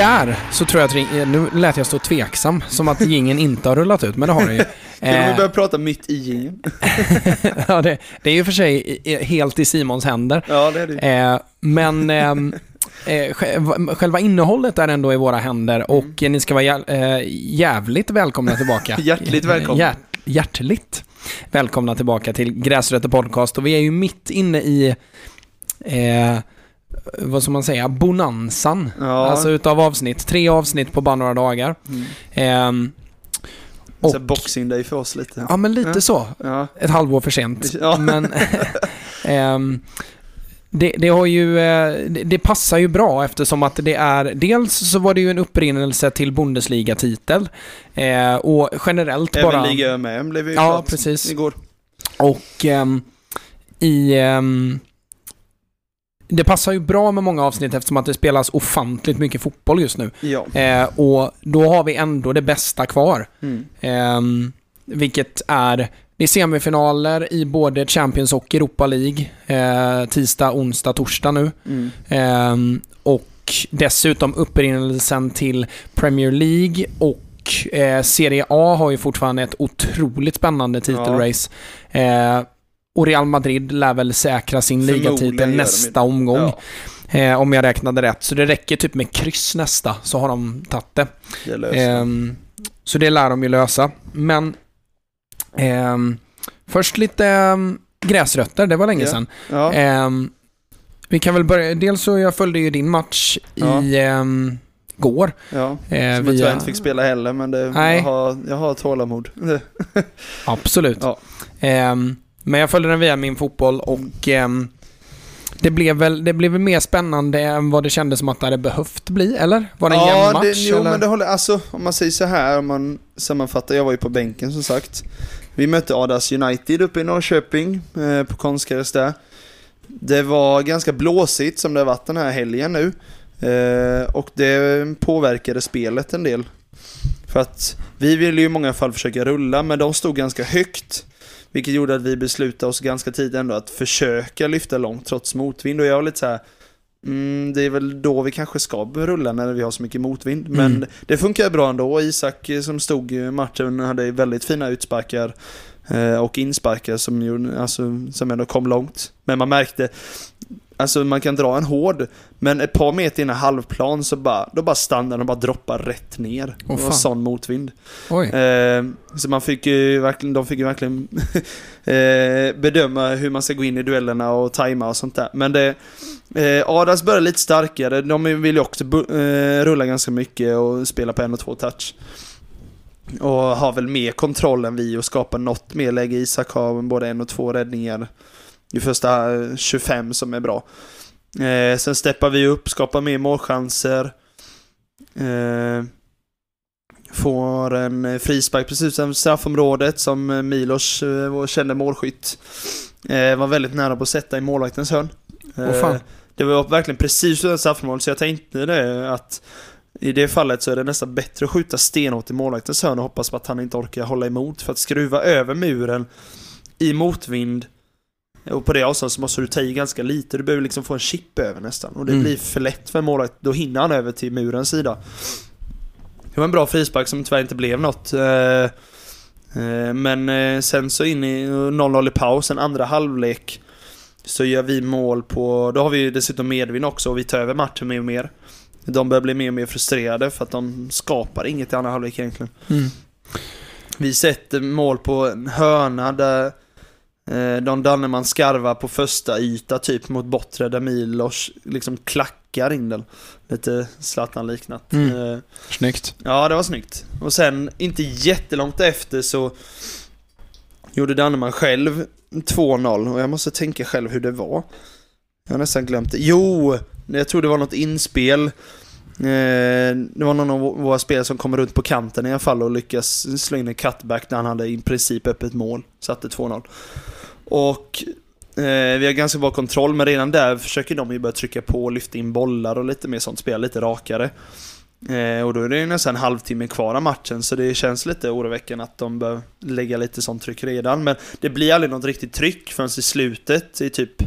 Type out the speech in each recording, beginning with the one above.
Där så tror jag att ring- nu lät jag stå tveksam, som att gingen inte har rullat ut, men det har den ju. Kan vi Eh, börja prata mitt i jingeln? ja, det, det är ju för sig helt i Simons händer. Ja, det är det. Eh, men ehm, eh, sj- själva innehållet är ändå i våra händer och ni ska vara jä- eh, jävligt välkomna tillbaka. Hjärtligt välkomna. Hjärt, hjärtligt välkomna tillbaka till Gräsrötter Podcast och vi är ju mitt inne i eh, vad ska man säga, bonansan. Ja. Alltså utav avsnitt. Tre avsnitt på bara några dagar. Mm. Ehm, Så och- boxing day för oss lite. ja, men lite Ja. så. Ja. Ett halvår för sent. Men ehm, det, det har ju, eh, det, det passar ju bra eftersom att det är, dels så var det ju en upprinnelse till Bundesliga-titel eh, och generellt Även bara... Liga med blev ju Ja, precis. igår. Och ehm, i... det passar ju bra med många avsnitt eftersom att det spelas ofantligt mycket fotboll just nu. Ja. Eh, och då har vi ändå det bästa kvar. Mm. Ehm, vilket är, det är semifinaler i både Champions och Europa League. Eh, tisdag, onsdag, torsdag nu. Mm. Ehm, och dessutom upprinnelsen till Premier League och eh, Serie A har ju fortfarande ett otroligt spännande titelrace. Eh, och Real Madrid lär väl säkra sin ligatitel nästa omgång. Ja, Eh, om jag räknade rätt. Så det räcker typ med kryss nästa, så har de tagit det. det Ehm, så det lär de ju lösa. Men ehm, först lite ehm, gräsrötter, det var länge Ja. sedan. ja. Ehm, vi kan väl börja, dels så jag följde ju din match Ja. i ehm, går. ja. Eh, Som jag via, tyvärr inte fick spela heller, men det, jag, har, jag har tålamod. Absolut. Ja. Men jag följde den via min fotboll och ehm, det blev, väl, det blev väl mer spännande än vad det kändes som att det hade behövt bli, eller? Var det en jämn match? det, jo, eller? men det håller, alltså om man säger så här, om man sammanfattar, jag var ju på bänken som sagt. Vi mötte Adas United uppe i Norrköping, eh, på konstgräs där. Det var ganska blåsigt som det har varit den här helgen nu. Eh, och det påverkade spelet en del. För att vi ville ju i många fall försöka rulla, men de stod ganska högt. Vilket gjorde att vi beslutade oss ganska tidigt ändå att försöka lyfta långt trots motvind. Och jag var lite så här. Mm, det är väl då vi kanske ska rulla när vi har så mycket motvind. Men Mm. det funkar bra ändå. Isak eh, som stod i matchen hade väldigt fina utsparkar eh, och insparkar som, gjorde, alltså, som ändå kom långt. Men man märkte, alltså man kan dra en hård, men ett par meter innan halvplan så bara, då bara stannar den och bara droppar rätt ner. Åh, det var sån motvind. Eh, så man fick ju verkligen, de fick ju verkligen eh, bedöma hur man ska gå in i duellerna och tajma och sånt där. Men det, eh, Adas började lite starkare, de vill ju också eh, rulla ganska mycket och spela på en och två touch. Och har väl mer kontroll än vi och skapar något mer läge. Isak har både en och två räddningar i första eh, 25 som är bra. Eh, sen steppar vi upp, skapar mer målchanser. Eh, får en eh, frispark precis utanför straffområdet som eh, Milos, eh, vår kände målskytt, eh, var väldigt nära på att sätta i målvaktens hörn. Eh, det var verkligen precis utanför straffområdet så jag tänkte det att i det fallet så är det nästan bättre att skjuta stenhårt i målvaktens hörn och hoppas på att han inte orkar hålla emot. För att skruva över muren i motvind och på det avståndet så måste du ta i ganska lite. Du behöver liksom få en chip över nästan. Och det Mm. blir för lätt för en målvakt. Då hinner han över till murens sida. Det var en bra frispark som tyvärr inte blev något. Eh, eh, Men eh, sen så in i 0-0 i paus, en andra halvlek. Så gör vi mål på, då har vi ju dessutom medvind också och vi tar över matchen mer och mer. De börjar bli mer och mer frustrerade för att de skapar inget i andra halvlek egentligen. Mm. Vi sätter mål på en hörna där Don Danneman skarvar på första yta typ mot bortre där Milos liksom klackar in den. Lite Zlatan-liknat. Mm. Eh, Snyggt. Ja, det var snyggt. Och sen, inte jättelångt efter så gjorde Danneman själv 2-0 och jag måste tänka själv hur det var. Jag har nästan glömt det. Jo! Jag tror det var något inspel. Eh, det var någon av våra spelare som kom runt på kanten i alla fall och lyckas slå in en cutback där han hade i princip öppet mål. Satte 2-0. Och eh, vi har ganska bra kontroll, men redan där försöker de ju börja trycka på och lyfta in bollar och lite mer sånt, spela lite rakare. Eh, och då är det ju nästan en halvtimme kvar av matchen, så det känns lite oroväckande att de bör lägga lite sånt tryck redan. Men det blir aldrig något riktigt tryck förrän i slutet, i typ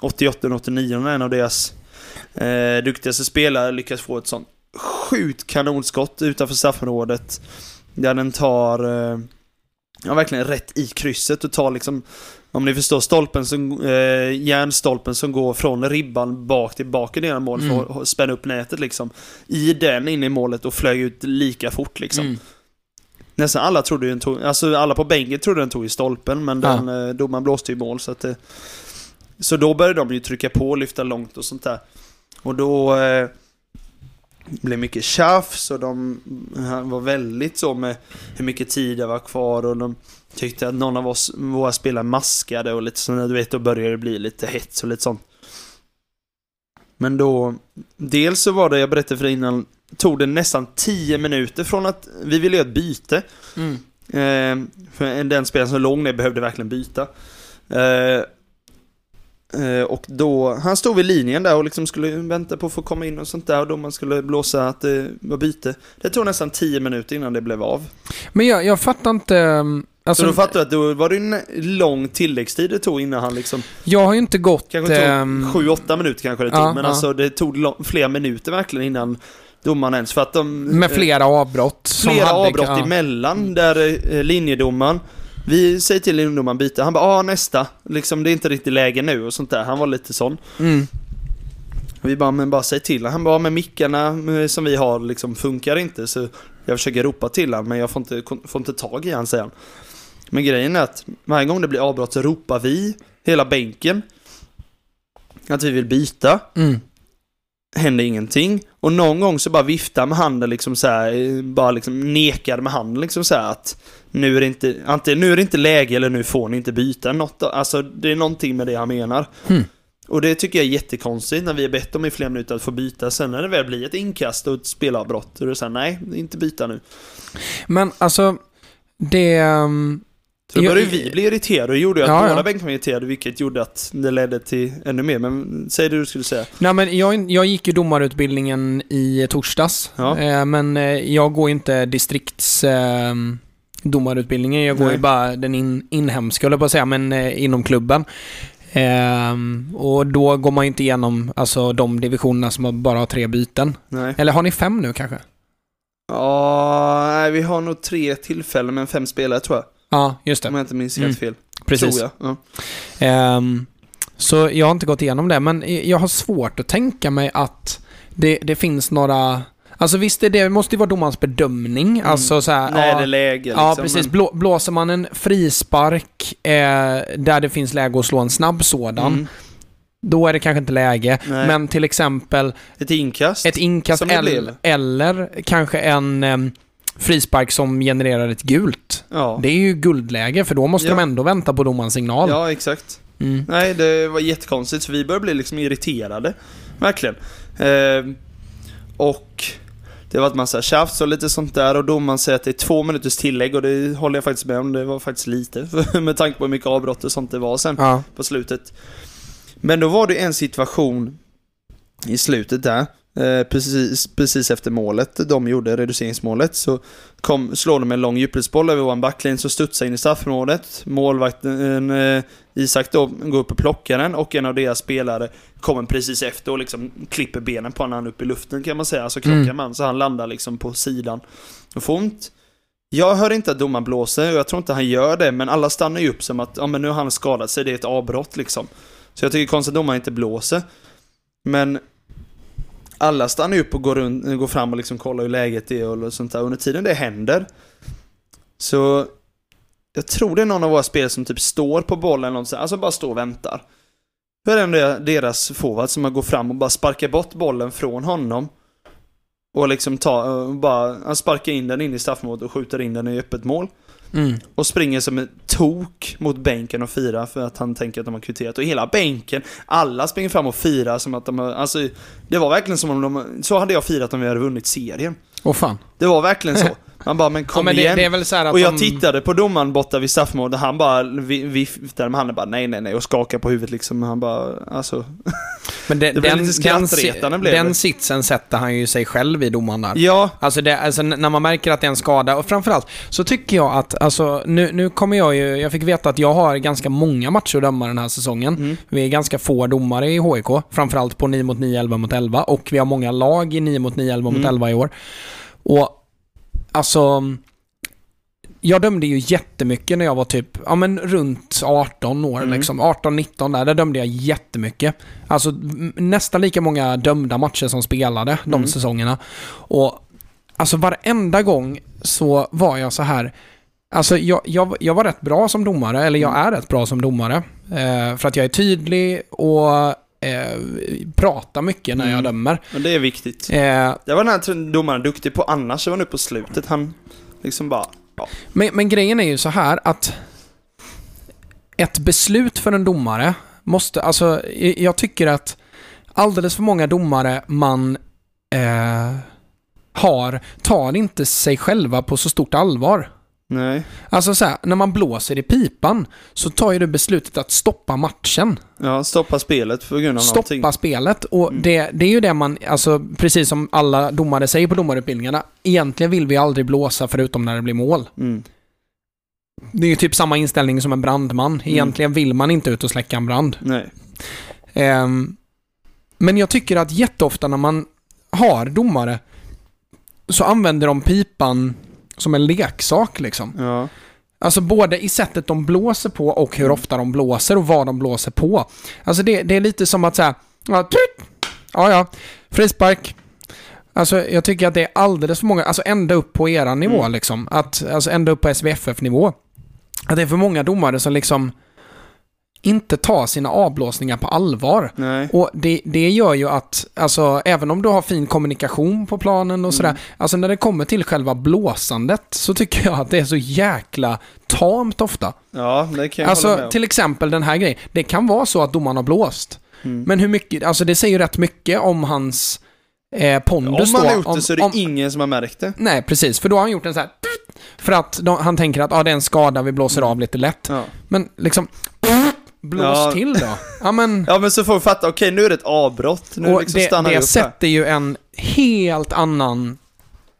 88-89 när en av deras eh, duktigaste spelare lyckas få ett sånt sjukt kanonskott utanför straffområdet. Där den tar, eh, ja verkligen rätt i krysset och tar liksom, om ni förstår, stolpen som, eh, järnstolpen som går från ribban bak till baken i mål Mm. för att spänna upp nätet liksom. I den in i målet och flög ut lika fort liksom. Mm. Nästan alla trodde den tog, alltså alla på bänken trodde den tog i stolpen men Ja. den, eh, domaren blåste ju mål så att det, Så då började de ju trycka på och lyfta långt och sånt där. Och då eh, blev mycket tjafs och de han var väldigt så med hur mycket tid det var kvar och de tyckte att någon av oss, våra spelare maskade och lite sådär, du vet, då började det bli lite hets och lite sånt. Men då, dels så var det, jag berättade för dig innan, tog det nästan 10 minuter från att vi ville göra ett byte. Mm. Eh, för den spelaren som låg ner behövde verkligen byta. Eh, eh, och då, han stod vid linjen där och liksom skulle vänta på att få komma in och sånt där och då man skulle blåsa att det var byte. Det tog nästan 10 minuter innan det blev av. Men jag, jag fattar inte... um, Alltså, så då fattar du att då var det en lång tilläggstid det tog innan han liksom, jag har ju inte gått... kanske tog ehm, 7-8 minuter kanske det tog, ja, men ja. alltså det tog lång, flera minuter verkligen innan domaren ens, för att de... med eh, flera avbrott. flera hade- avbrott ja. emellan där eh, linjedomaren vi säger till linjedomaren byta, han bara ah nästa, liksom det är inte riktigt läge nu och sånt där, han var lite sån. Mm. Vi bara, men bara säg till han bara, med mickarna eh, som vi har liksom funkar inte så jag försöker ropa till han men jag får inte, får inte tag i han säger han. Men grejen är att varje gång det blir avbrott så ropar vi, hela bänken, att vi vill byta. Mm. Händer ingenting. Och någon gång så bara viftar med handen liksom så här, eh, bara liksom nekar med handen liksom så här att nu är det inte, antingen nu är det inte läge eller nu får ni inte byta något. Alltså det är någonting med det han menar. Hmm. Och det tycker jag är jättekonstigt när vi har bett dem i flera minuter att få byta. Sen när det väl blir ett inkast och ett spelavbrott, då är det såhär, nej, inte byta nu. Men alltså, det... ehm, Så då började vi bli irriterade och det gjorde att Ja, båda ja. bänkarna var irriterade, vilket gjorde att det ledde till ännu mer. Men säg det du skulle säga. Nej men jag, jag gick ju domarutbildningen i torsdags. Ja. Eh, men eh, jag går inte distrikts... Eh, domarutbildningen. Jag går Nej. ju bara den in, inhemska, höll jag på att säga, men eh, inom klubben. Ehm, och då går man ju inte igenom alltså, de divisionerna som bara har tre byten. Nej. Eller har ni fem nu kanske? Ja, vi har nog tre tillfällen med fem spelare tror jag. Ja, just Om det. jag inte minns Mm. helt fel. Precis. Tror jag. Ja. Ehm, så jag har inte gått igenom det, men jag har svårt att tänka mig att det, det finns några... Alltså visst, det, det måste ju vara domarens bedömning. Alltså så här, Nej, ja, det är läge Ja, liksom, precis. men- Blå, blåser man en frispark eh, där det finns läge att slå en snabb sådan, Mm. då är det kanske inte läge. Nej. Men till exempel Ett inkast. ett inkast eller, eller kanske en em, frispark som genererar ett gult. Ja. Det är ju guldläge, för då måste Ja. de ändå vänta på domarens signal. ja, exakt. Mm. Nej, det var jättekonstigt, så vi började bli liksom irriterade. Verkligen. Eh, och det var ett massa tjafs och lite sånt där och domaren säger att det är två minuters tillägg och det håller jag faktiskt med om. Det var faktiskt lite, med tanke på hur mycket avbrott och sånt det var sen. Ja. på slutet. Men då var det en situation i slutet där, precis, precis efter målet de gjorde, reduceringsmålet, så kom, slår de en lång djupledsboll över vår backlinje som studsar in i straffområdet. Målvakten eh, Isak då går upp och plockar den och en av deras spelare kommer precis efter och liksom klipper benen på honom upp i luften kan man säga. Så krockar Mm. man så han landar liksom på sidan och får ont. Jag hör inte att domaren blåser och jag tror inte han gör det, men alla stannar ju upp som att ja, men nu har han skadat sig, det är ett avbrott liksom. Så jag tycker konstigt att domaren inte blåser. Men alla stannar ju upp och går, runt, går fram och liksom kollar hur läget är och sånt där. Under tiden det händer så jag tror det är någon av våra spelare som typ står på bollen eller något sånt, alltså bara står och väntar. Hur är det deras forward som går fram och bara sparkar bort bollen från honom och liksom tar, och bara, han sparkar in den in i straffområdet och skjuter in den i öppet mål. Mm. Och springer som ett tok mot bänken och firar för att han tänker att de har kvitterat. Och hela bänken, alla springer fram och firar som att de har, alltså det var verkligen som om de, så hade jag firat om vi hade vunnit serien. Åh fan. Det var verkligen så. Man bara, men kom ja, men igen. det är väl så att och jag de... tittade på domaren borta vid straffområdet, han bara vi- viftade med handen bara nej nej nej och skakade på huvudet liksom. Han bara, alltså. Men det, Det blev den, lite skrattretande blev den det. sitsen sätter han ju sig själv i domaren där. Ja, Alltså, det, alltså när man märker att det är en skada och framförallt så tycker jag att, alltså nu, nu kommer jag ju, jag fick veta att jag har ganska många matcher att döma den här säsongen. Mm. Vi är ganska få domare i HIK, framförallt på 9 mot 9, 11 mot 11 och vi har många lag i 9 mot 9, 11 mot Mm. 11 i år. Och alltså, jag dömde ju jättemycket när jag var typ, ja men runt 18 år Mm. liksom. 18-19 där, där dömde jag jättemycket. Alltså nästan lika många dömda matcher som spelade de Mm. säsongerna. Och alltså varenda gång så var jag så här Alltså jag, jag, jag var rätt bra som domare, eller jag är rätt bra som domare. Eh, för att jag är tydlig och eh, pratar mycket när jag Mm. dömer. men det är viktigt. Eh, Det var den här domaren duktig på, annars så var nu på slutet han liksom bara... Ja. Men, men grejen är ju så här att ett beslut för en domare måste, alltså jag tycker att alldeles för många domare man eh, har tar inte sig själva på så stort allvar. Nej. Alltså så här, när man blåser i pipan så tar ju du beslutet att stoppa matchen. Ja, stoppa spelet på grund av någonting. Stoppa spelet. Och Mm. det, det är ju det man, alltså precis som alla domare säger på domarutbildningarna, egentligen vill vi aldrig blåsa förutom när det blir mål. Mm. Det är ju typ samma inställning som en brandman. Egentligen vill man inte ut och släcka en brand. Nej. Ehm, men jag tycker att jätteofta när man har domare så använder de pipan som en leksak liksom. Ja. Alltså både i sättet de blåser på och hur ofta de blåser och vad de blåser på. Alltså det, det är lite som att säga, ja, tut! ja, ja, frispark. Alltså jag tycker att det är alldeles för många, alltså ända upp på eran nivå Mm. liksom. Att, alltså ända upp på SVFF-nivå. Att det är för många domare som liksom inte tar sina avblåsningar på allvar. Nej. Och det, det gör ju att, alltså även om du har fin kommunikation på planen och sådär, Mm. alltså när det kommer till själva blåsandet så tycker jag att det är så jäkla tamt ofta. Ja, det kan jag hålla med Alltså om. till exempel den här grejen, det kan vara så att domaren har blåst. Mm. Men hur mycket, alltså det säger ju rätt mycket om hans eh, pondus Om då. har gjort om, det så är det om, ingen som har märkt det. Nej, precis. För då har han gjort en så här för att de, han tänker att ah, det är en skada, vi blåser Mm. av lite lätt. Ja. Men liksom, blås Ja. till då. Ja, men, ja, men så får vi fatta, okej nu är det ett avbrott. Nu och liksom det, stannar det upp sätter ju en helt annan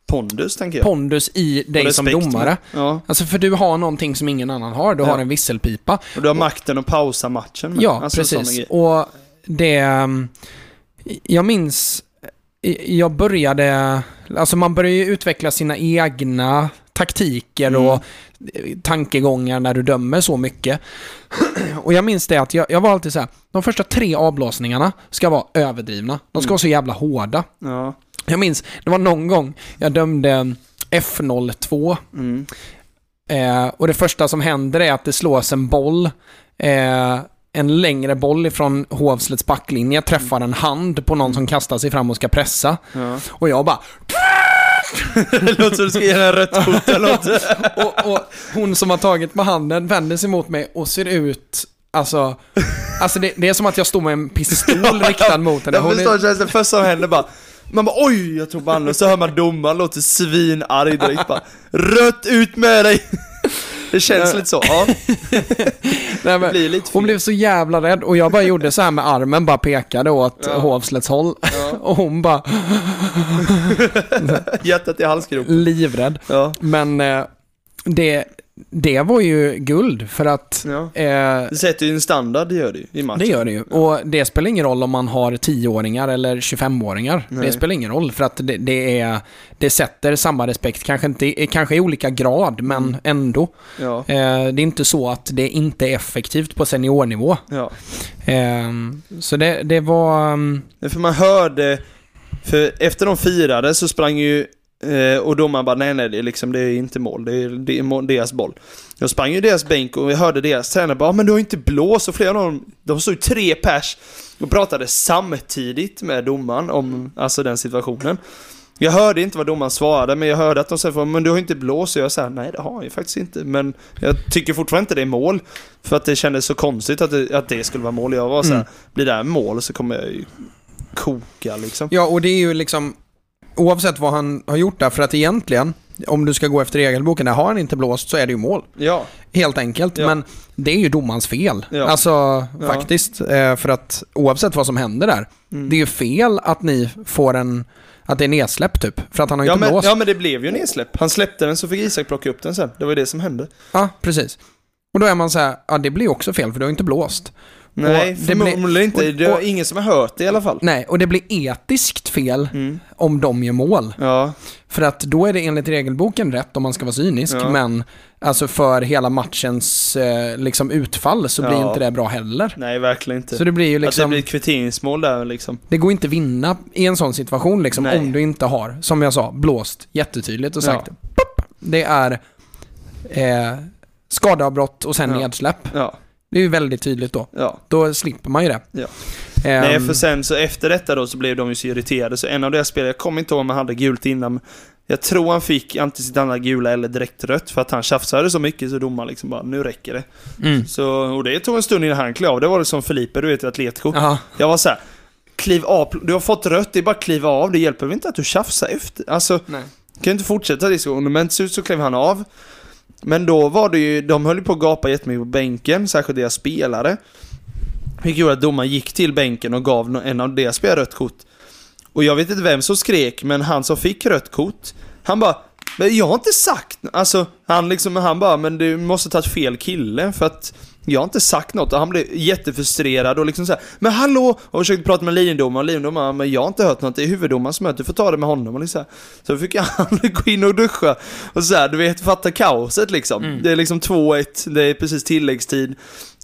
Pondus, tänker jag. pondus i dig Och som domare. Ja, Alltså för du har någonting som ingen annan har. Du Ja. har en visselpipa. och du har makten att pausa matchen. med. Ja, Alltså, precis. Och det... um, Jag minns... Jag började... Alltså man börjar ju utveckla sina egna taktiker Mm. och eh, tankegångar när du dömer så mycket. Och jag minns det att jag, jag var alltid så här. De första tre avblåsningarna ska vara överdrivna. De ska Mm. vara så jävla hårda. Ja. Jag minns, det var någon gång jag dömde F02 Mm. Eh, och det första som händer är att det slås en boll, eh, en längre boll ifrån Hovslets backlinje, träffar en hand på någon som kastar sig fram och ska pressa. Ja. Och jag bara... det låter som du ska ge henne rött kort eller något. Och, och hon som har tagit med handen vänder sig mot mig och ser ut... Alltså, alltså det, det är som att jag står med en pistol riktad mot henne. Jag Hon förstår, är, det känns det första som händer bara man bara oj, jag tog banden, så hör man domaren låter svinarg direkt bara Rött ut med dig! Det känns lite så, ja. nej, men, blir lite hon blev så jävla rädd och jag bara gjorde så här med armen, bara pekade åt Ja. Hovslets håll. Ja. Och hon bara Hjärtat i halsgropen. livrädd. Ja. Men eh, det, det var ju guld för att ja. eh, Det sätter ju en standard, det gör det ju i matchen. det gör det ju. Och det spelar ingen roll om man har 10-åringar eller 25-åringar. Nej. Det spelar ingen roll för att det, det, är, det sätter samma respekt. Kanske, inte, kanske i olika grad, men Mm. ändå. Ja. Eh, det är inte så att det inte är effektivt på seniornivå. ja. Eh, så det, det var... är För man hörde, för efter de firade så sprang ju eh, och domaren bara nej nej det är liksom det är inte mål, det är, det är deras boll. Då sprang ju deras bänk och vi hörde deras tränare bara "Ah, men du har inte blåst och flera av dem, de stod ju tre pers och pratade samtidigt med domaren om alltså den situationen. Jag hörde inte vad domaren svarade men jag hörde att de sa men du har inte blåst och jag sa nej det har jag faktiskt inte men jag tycker fortfarande inte det är mål för att det kändes så konstigt att det, att det skulle vara mål. Jag var så här, Mm. blir det här mål så kommer jag ju koka liksom. Ja, och det är ju liksom oavsett vad han har gjort där, för att egentligen, om du ska gå efter regelboken, där har han inte blåst så är det ju mål. Ja. Helt enkelt. Ja. Men det är ju domans fel. Ja. Alltså Ja. faktiskt. Eh, för att oavsett vad som händer där. Mm. Det är ju fel att ni får en... Att det är nedsläpp typ. För att han har Ja inte men, blåst. ja men det blev ju nedsläpp. Han släppte den så fick Isak plocka upp den sen. Det var ju det som hände. Ja, precis. Och då är man så här, ja det blir också fel för du har ju inte blåst. Nej, det blir- förmodligen inte. och- Det är ingen som har hört det i alla fall. Nej, och det blir etiskt fel Mm. om de gör mål. Ja, För att då är det enligt regelboken rätt om man ska vara cynisk, Ja. men alltså för hela matchens eh, liksom utfall så blir Ja. inte det bra heller. nej verkligen inte. Så det blir ju Att det liksom, blir det, ett kvitteringsmål där liksom. går inte vinna i en sån situation liksom Nej. om du inte har, som jag sa, blåst jättetydligt och sagt pop, det är eh, skadeavbrott och sen Ja. nedsläpp. Ja, Det är ju väldigt tydligt då. ja. Då slipper man ju det. Ja. Ehm, Nej, för sen så efter detta då så blev de ju så irriterade. Så en av deras spelare, jag kommer inte ihåg om han hade gult innan. Jag tror han fick antingen sitt andra gula eller direkt rött för att han tjafsade så mycket så domaren liksom bara, nu räcker det. mm. Så, och det tog en stund innan han klev av. Det var det som Felipe, du vet i Atletico. Jaha. Jag var så här, kliv av, du har fått rött, det är bara att kliva av. Det hjälper väl inte att du tjafsar efter? Alltså, Nej. kan ju inte fortsätta diskussionen. Men till slut så klev han av. Men då var det ju, de höll ju på att gapa jättemycket på bänken, särskilt deras spelare. Vilket gjorde att domaren gick till bänken och gav en av deras spelare rött kort. Och jag vet inte vem som skrek, men han som fick rött kort, han bara men jag har inte sagt, alltså han liksom, han bara, men du måste tagit fel kille för att jag har inte sagt något och han blev jättefrustrerad och liksom så här, men hallå! Och försökte prata med linjedomaren och linjedomaren, men jag har inte hört något, det är huvuddomaren som möter, du får ta det med honom och liksom så, här. så fick han gå in och duscha och så här, du vet, fatta kaoset liksom. Mm. Det är liksom 2-1, det är precis tilläggstid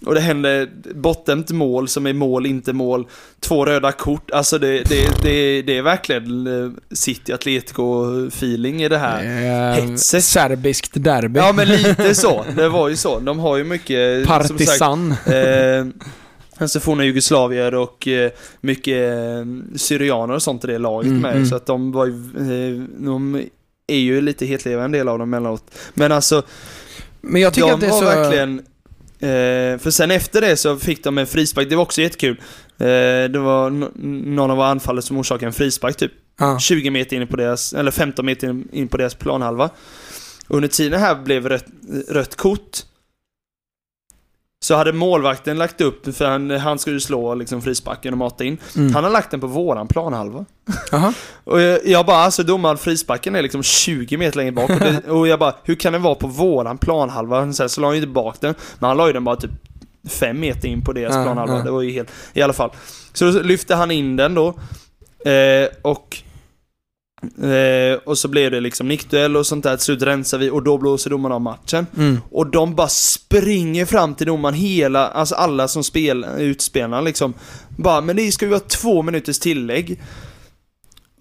och det händer bortdömt mål som är mål, inte mål, två röda kort, alltså det, det, det, det är verkligen eh, City Atletico-feeling i det här. Eh, Hetset. Serbiskt derby. Ja men lite så, det var ju så. De har ju mycket, som sagt, Partisan. eh, alltså forna Jugoslavier och eh, mycket eh, syrianer och sånt i det laget Mm, med. mm. Så att de var ju, de är ju lite hetleviga en del av dem emellanåt. Men alltså, Men jag tycker de att det är var så... verkligen... Eh, för sen efter det så fick de en frispark, det var också jättekul. Eh, det var någon av våra anfallare som orsakade en frispark typ. Ja. 20 meter in på deras, eller 15 meter in, in på deras planhalva. Under tiden här blev rött, rött kort. Så hade målvakten lagt upp, för han, han skulle ju slå liksom frisparken och mata in. Mm. Han har lagt den på våran planhalva. Jaha. Och jag, jag bara, alltså domaren, frisparken är liksom 20 meter längre bak. Och, det, och jag bara, hur kan den vara på våran planhalva? Så, här, så la han ju inte bak den. Men han la ju den bara typ 5 meter in på deras Ja, planhalva. ja. Det var ju helt, i alla fall. Så lyfte han in den då. Eh, och eh, och så blev det liksom nickduell och sånt där. Till slut rensar vi och då blåser domaren av matchen. Mm. Och de bara springer fram till domaren, hela, alltså alla som spelar, utspelarna liksom. Bara, men det ska ju vara två minuters tillägg.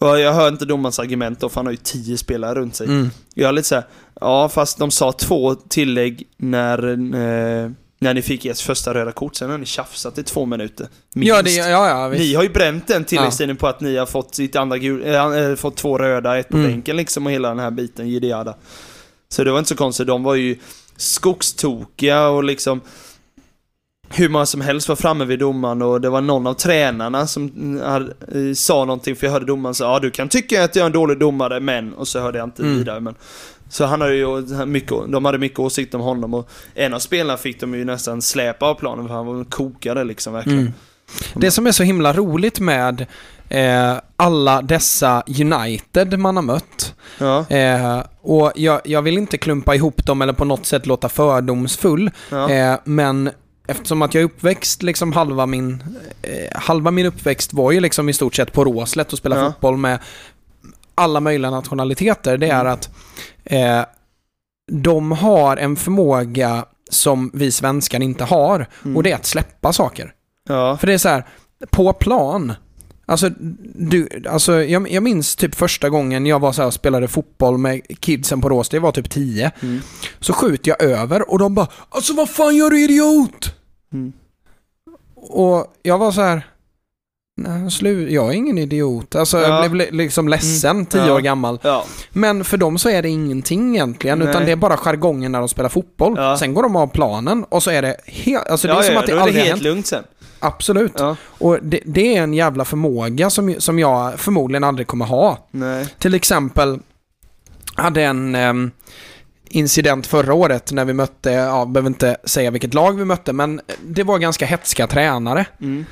Och jag hör inte domarens argument då, för han har ju tio spelare runt sig. Mm. Jag är lite såhär, ja fast de sa två tillägg när, eh, när ni fick ert första röda kort, sen har ni tjafsat i två minuter. Minst. Ja, det, ja, ja, visst. Ni har ju bränt den tilläggstiden på att ni har fått sitt andra gul, äh, fått två röda, ett på Mm. bänken liksom och hela den här biten, jiddiada. Så det var inte så konstigt, de var ju skogstokiga och liksom hur många som helst var framme vid domaren och det var någon av tränarna som hade, eh, sa någonting för jag hörde domaren säga ja du kan tycka att jag är en dålig domare men och så hörde jag inte Mm. vidare men så han hade ju mycket, de hade mycket åsikt om honom och en av spelarna fick de ju nästan släpa av planen för han var kokade liksom verkligen. Mm. Det som är så himla roligt med eh, alla dessa United man har mött. Ja, Eh, och jag, jag vill inte klumpa ihop dem eller på något sätt låta fördomsfull. ja. Eh, men eftersom att jag är uppväxt, liksom halva min, eh, halva min uppväxt var ju liksom i stort sett på Råslätt och spela Ja. fotboll med alla möjliga nationaliteter. Det är Mm. att eh, de har en förmåga som vi svenskar inte har. Mm. Och det är att släppa saker. ja. För det är så här, på plan. Alltså, du, alltså jag, jag minns typ första gången jag var så och spelade fotboll med kidsen på Rås, det var typ 10. Mm. Så skjuter jag över och de bara Alltså vad fan gör du idiot? Mm. Och jag var så här Nej, jag är ingen idiot. Alltså Ja. jag blev li- liksom ledsen, Mm. 10 Ja. år gammal. Ja, Men för dem så är det ingenting egentligen, Nej. utan det är bara jargongen när de spelar fotboll. Ja. Sen går de av planen och så är det helt, alltså det är som att det aldrig det helt hänt. lugnt sen. Absolut. Ja. Och det, det är en jävla förmåga som, som jag förmodligen aldrig kommer ha. Nej. Till exempel, hade en ehm, incident förra året när vi mötte, ja, behöver inte säga vilket lag vi mötte, men det var ganska hetska tränare. Mm.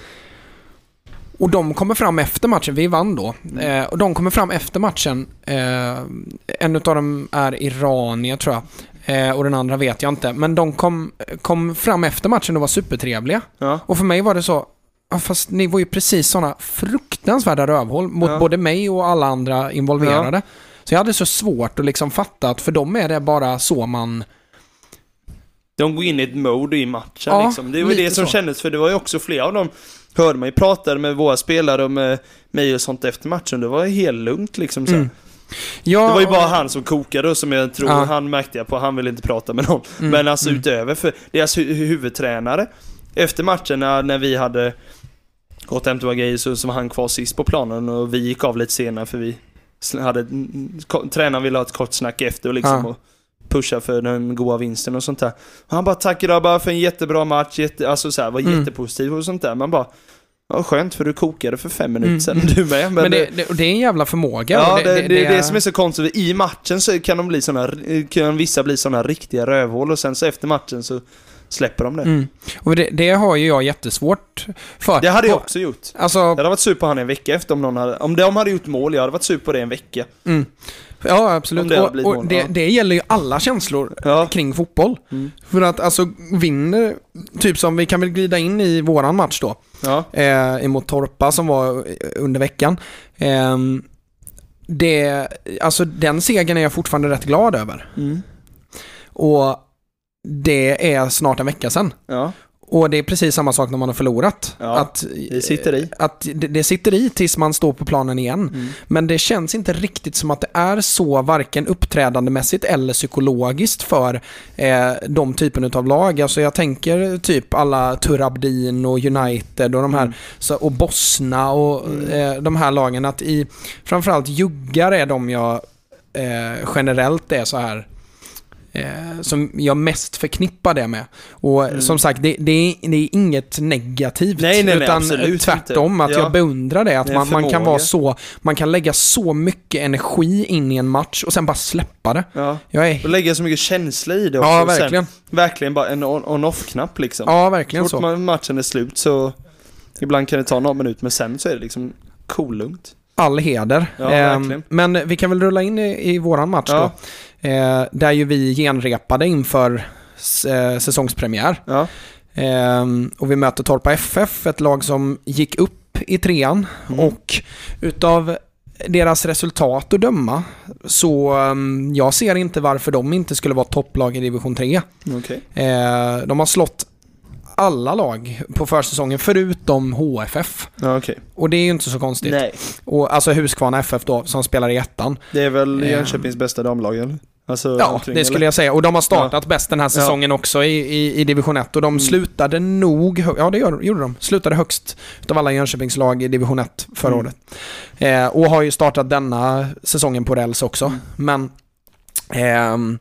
Och de kommer fram efter matchen, vi vann då, Mm. eh, och de kommer fram efter matchen. Eh, en av dem är iranier tror jag. Eh, och den andra vet jag inte. Men de kom, kom fram efter matchen och var supertrevliga. Ja. Och för mig var det så, ja, fast ni var ju precis sådana fruktansvärda rövhål mot Ja. både mig och alla andra involverade. Så jag hade så svårt att liksom fatta att för dem är det bara så man... De går in i ett mode i matchen Ja, liksom. Det var det som så. kändes, för det var ju också flera av dem, hörde man ju pratade med våra spelare och med mig och sånt efter matchen. Det var helt lugnt liksom. Så. Mm. Ja, Det var ju bara han som kokade och som jag tror, Ja. han märkte jag på, han ville inte prata med någon. Mm, Men alltså mm. utöver, för deras hu- huvudtränare, efter matchen när, när vi hade gått hem till våra grejer så, så var han kvar sist på planen och vi gick av lite senare för vi hade, tränaren ville ha ett kort snack efter och liksom Ja. och pusha för den goda vinsten och sånt där. Och han bara tackar grabbar för en jättebra match, jätte, alltså så här, var Mm. jättepositiv och sånt där. Man bara, ja skönt för du kokade för fem minuter Mm, sedan mm. du med. Men det, det, och det är en jävla förmåga. Ja, och det, det, är det som är så konstigt. I matchen så kan, de bli såna, kan vissa bli såna riktiga rövhål och sen så efter matchen så släpper de det. Mm. Och det, det har ju jag jättesvårt för. Det hade jag också gjort. Alltså, Jag hade varit sur på han en vecka efter om någon hade, om de hade gjort mål, jag hade varit sur på det en vecka. mm. Ja, absolut. det Och, och det, det gäller ju alla känslor Ja. kring fotboll. Mm. För att alltså vinner, typ som vi kan väl glida in i våran match då, Ja. eh, emot Torpa som var eh, under veckan. Ehm, det, alltså den segern är jag fortfarande rätt glad över. Mm. Och det är snart en vecka sedan. Ja. Och det är precis samma sak när man har förlorat. Ja, att, det sitter i. Att det, det sitter i tills man står på planen igen. Mm. Men det känns inte riktigt som att det är så varken uppträdandemässigt eller psykologiskt för eh, de typen av lag. Alltså jag tänker typ alla Turabdin och United och de här Mm. så, och Bosna och eh, de här lagen. Att i framförallt juggar är de jag eh, generellt är så här eh, som jag mest förknippar det med. Och Mm. som sagt, det, det, är, det är inget negativt. Nej, nej, nej, utan absolut tvärtom, inte. att Ja. jag beundrar det. Att Det man, man kan vara så, man kan lägga så mycket energi in i en match och sen bara släppa det. Ja. Jag Och är... lägga så mycket känsla i det också. Ja, Och sen verkligen. verkligen bara en on- on-off-knapp liksom. Ja, verkligen Så fort matchen är slut så Ibland kan det ta någon minut men sen så är det liksom kolugnt. All heder. Ja, verkligen. men vi kan väl rulla in i, i våran match Ja. då. Eh, där ju vi genrepade inför eh, säsongspremiär. Ja. Ehm, och vi möter Torpa FF, ett lag som gick upp i trean. Mm. Och utav deras resultat att döma så ehm, jag ser inte varför de inte skulle vara topplag i division 3. Okej. Eh, de har slått alla lag på försäsongen förutom HFF. Okej. Och det är ju inte så konstigt. Nej. Och, alltså Huskvarna FF då, som spelar i ettan. Det är väl Ehm. Jönköpings bästa damlag eller? Alltså, Ja, omkring, det skulle eller? jag säga. Och de har startat bäst den här säsongen också i, i, i division 1. Och de Mm. slutade nog, ja det gjorde de, slutade högst utav alla Jönköpingslag i division 1 förra Mm. året. Eh, och har ju startat denna säsongen på räls också. Mm. Men ehm,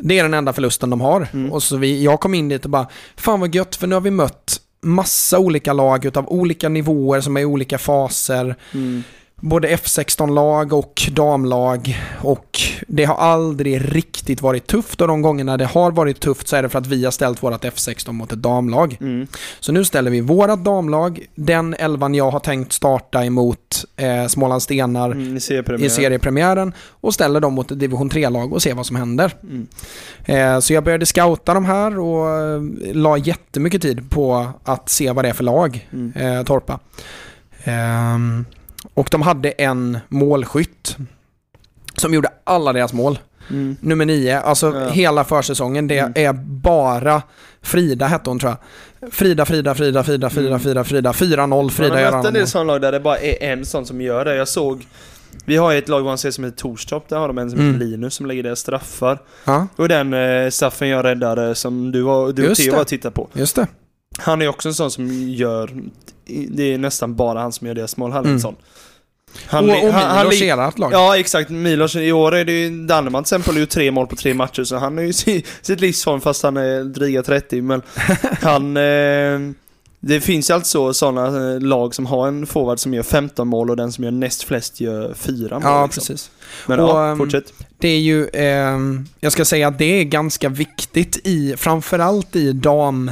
det är den enda förlusten de har. Mm. Och så vi, jag kom in dit och bara, fan vad gött för nu har vi mött massa olika lag utav olika nivåer som är i olika faser Mm. Både F16-lag och damlag och det har aldrig riktigt varit tufft och de gångerna det har varit tufft så är det för att vi har ställt vårt F16 mot ett damlag. Mm. Så nu ställer vi vårat damlag, den elvan jag har tänkt starta emot eh, Småland Stenar Mm. I seriepremiär. i seriepremiären och ställer dem mot ett division 3-lag och ser vad som händer. Mm. Eh, så jag började scouta de här och eh, la jättemycket tid på att se vad det är för lag Mm. eh, Torpa. Ehm, och de hade en målskytt som gjorde alla deras mål. Mm. Nummer nio, alltså Ja. hela försäsongen, det Mm. är bara Frida hette hon tror jag. Frida, Frida, Frida, Frida, Frida, Mm. Frida, Frida, 4-0, Frida Man har mött en del sådana lag där det bara är en sån som gör det. Jag såg Vi har ju ett lag man ser som heter Torstorp, där har de en som Mm. heter Linus som lägger deras straffar. Ja, Och den eh, straffen jag räddade som du, var, du och Theo och tittade på. just det. Han är också en sån som gör, det är nästan bara han som gör deras mål. Han en Mm. sån. och och Milos li- ert lag. Ja exakt, Milos, i år är det ju Danneman till exempel, har gjort tre mål på tre matcher så han är ju i sitt livsform fast han är dryga 30 men han, eh, Det finns ju alltså sådana eh, lag som har en forward som gör 15 mål och den som gör näst flest gör 4 mål. Ja, liksom. precis. Men Och, ja, ehm, fortsätt. Det är ju, ehm, jag ska säga att det är ganska viktigt i, framförallt i dam